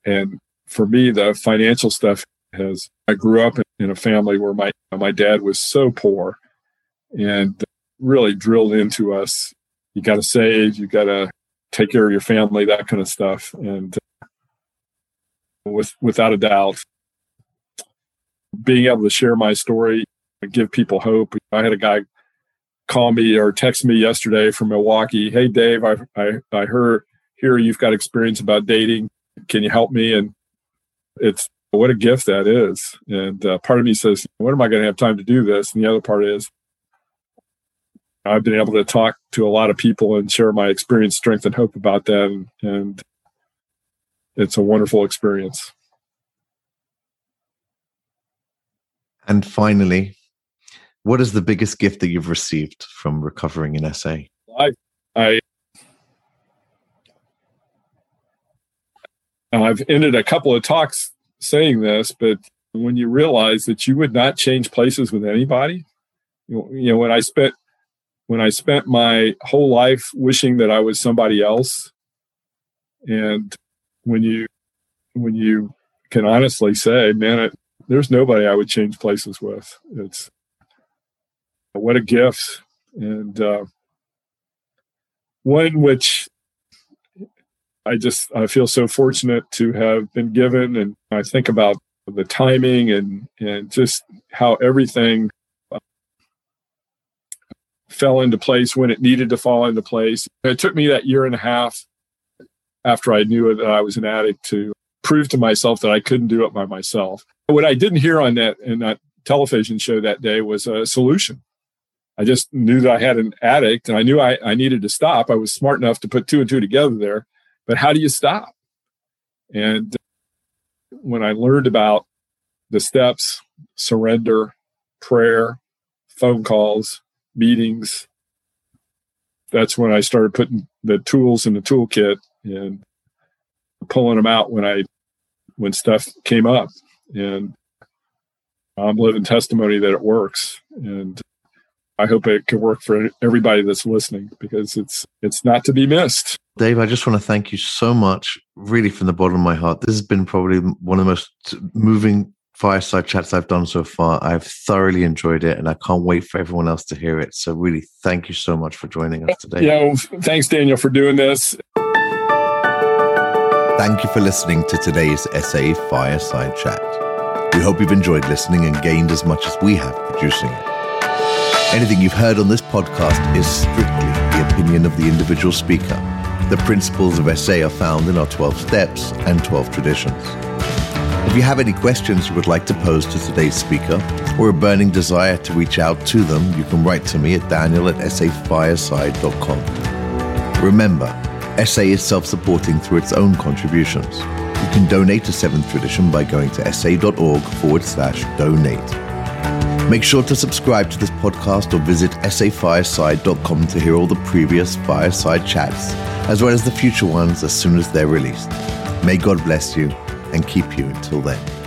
and for me the financial stuff has I grew up in a family where my my dad was so poor and really drilled into us. You got to save you got to take care of your family that kind of stuff. And uh, with without a doubt being able to share my story and give people hope. I had a guy call me or text me yesterday from Milwaukee. Hey, Dave, I, I, I heard here you've got experience about dating. Can you help me? And it's what a gift that is. And uh, part of me says, when am I going to have time to do this? And the other part is, I've been able to talk to a lot of people and share my experience, strength, and hope about them. And it's a wonderful experience. And finally, what is the biggest gift that you've received from recovering in SA? I, I, I've ended a couple of talks saying this, but when you realize that you would not change places with anybody, you know, when I spent when I spent my whole life wishing that I was somebody else, and when you when you can honestly say, man, it, there's nobody I would change places with. It's what a gift, and uh, one which I just I feel so fortunate to have been given, and I think about the timing and and just how everything uh, fell into place when it needed to fall into place. It took me that year and a half after I knew that I was an addict to prove to myself that I couldn't do it by myself. What I didn't hear on that in that television show that day was a solution. I just knew that I had an addict and I knew I, I needed to stop. I was smart enough to put two and two together there. But how do you stop? And uh, when I learned about the steps, surrender, prayer, phone calls, meetings, that's when I started putting the tools in the toolkit and pulling them out when I when stuff came up and I'm living testimony that it works. And I hope it can work for everybody that's listening because it's it's not to be missed. Dave, I just want to thank you so much, really from the bottom of my heart. This has been probably one of the most moving fireside chats I've done so far. I've thoroughly enjoyed it and I can't wait for everyone else to hear it. So, really, thank you so much for joining us today. Yeah, well, thanks, Daniel, for doing this. Thank you for listening to today's SA Fireside Chat. We hope you've enjoyed listening and gained as much as we have producing it. Anything you've heard on this podcast is strictly the opinion of the individual speaker. The principles of SA are found in our 12 steps and 12 traditions. If you have any questions you would like to pose to today's speaker or a burning desire to reach out to them, you can write to me at daniel at safireside.com. Remember, SA is self supporting through its own contributions. You can donate to Seventh Tradition by going to sa.org forward slash donate. Make sure to subscribe to this podcast or visit safireside.com to hear all the previous fireside chats, as well as the future ones as soon as they're released. May God bless you and keep you until then.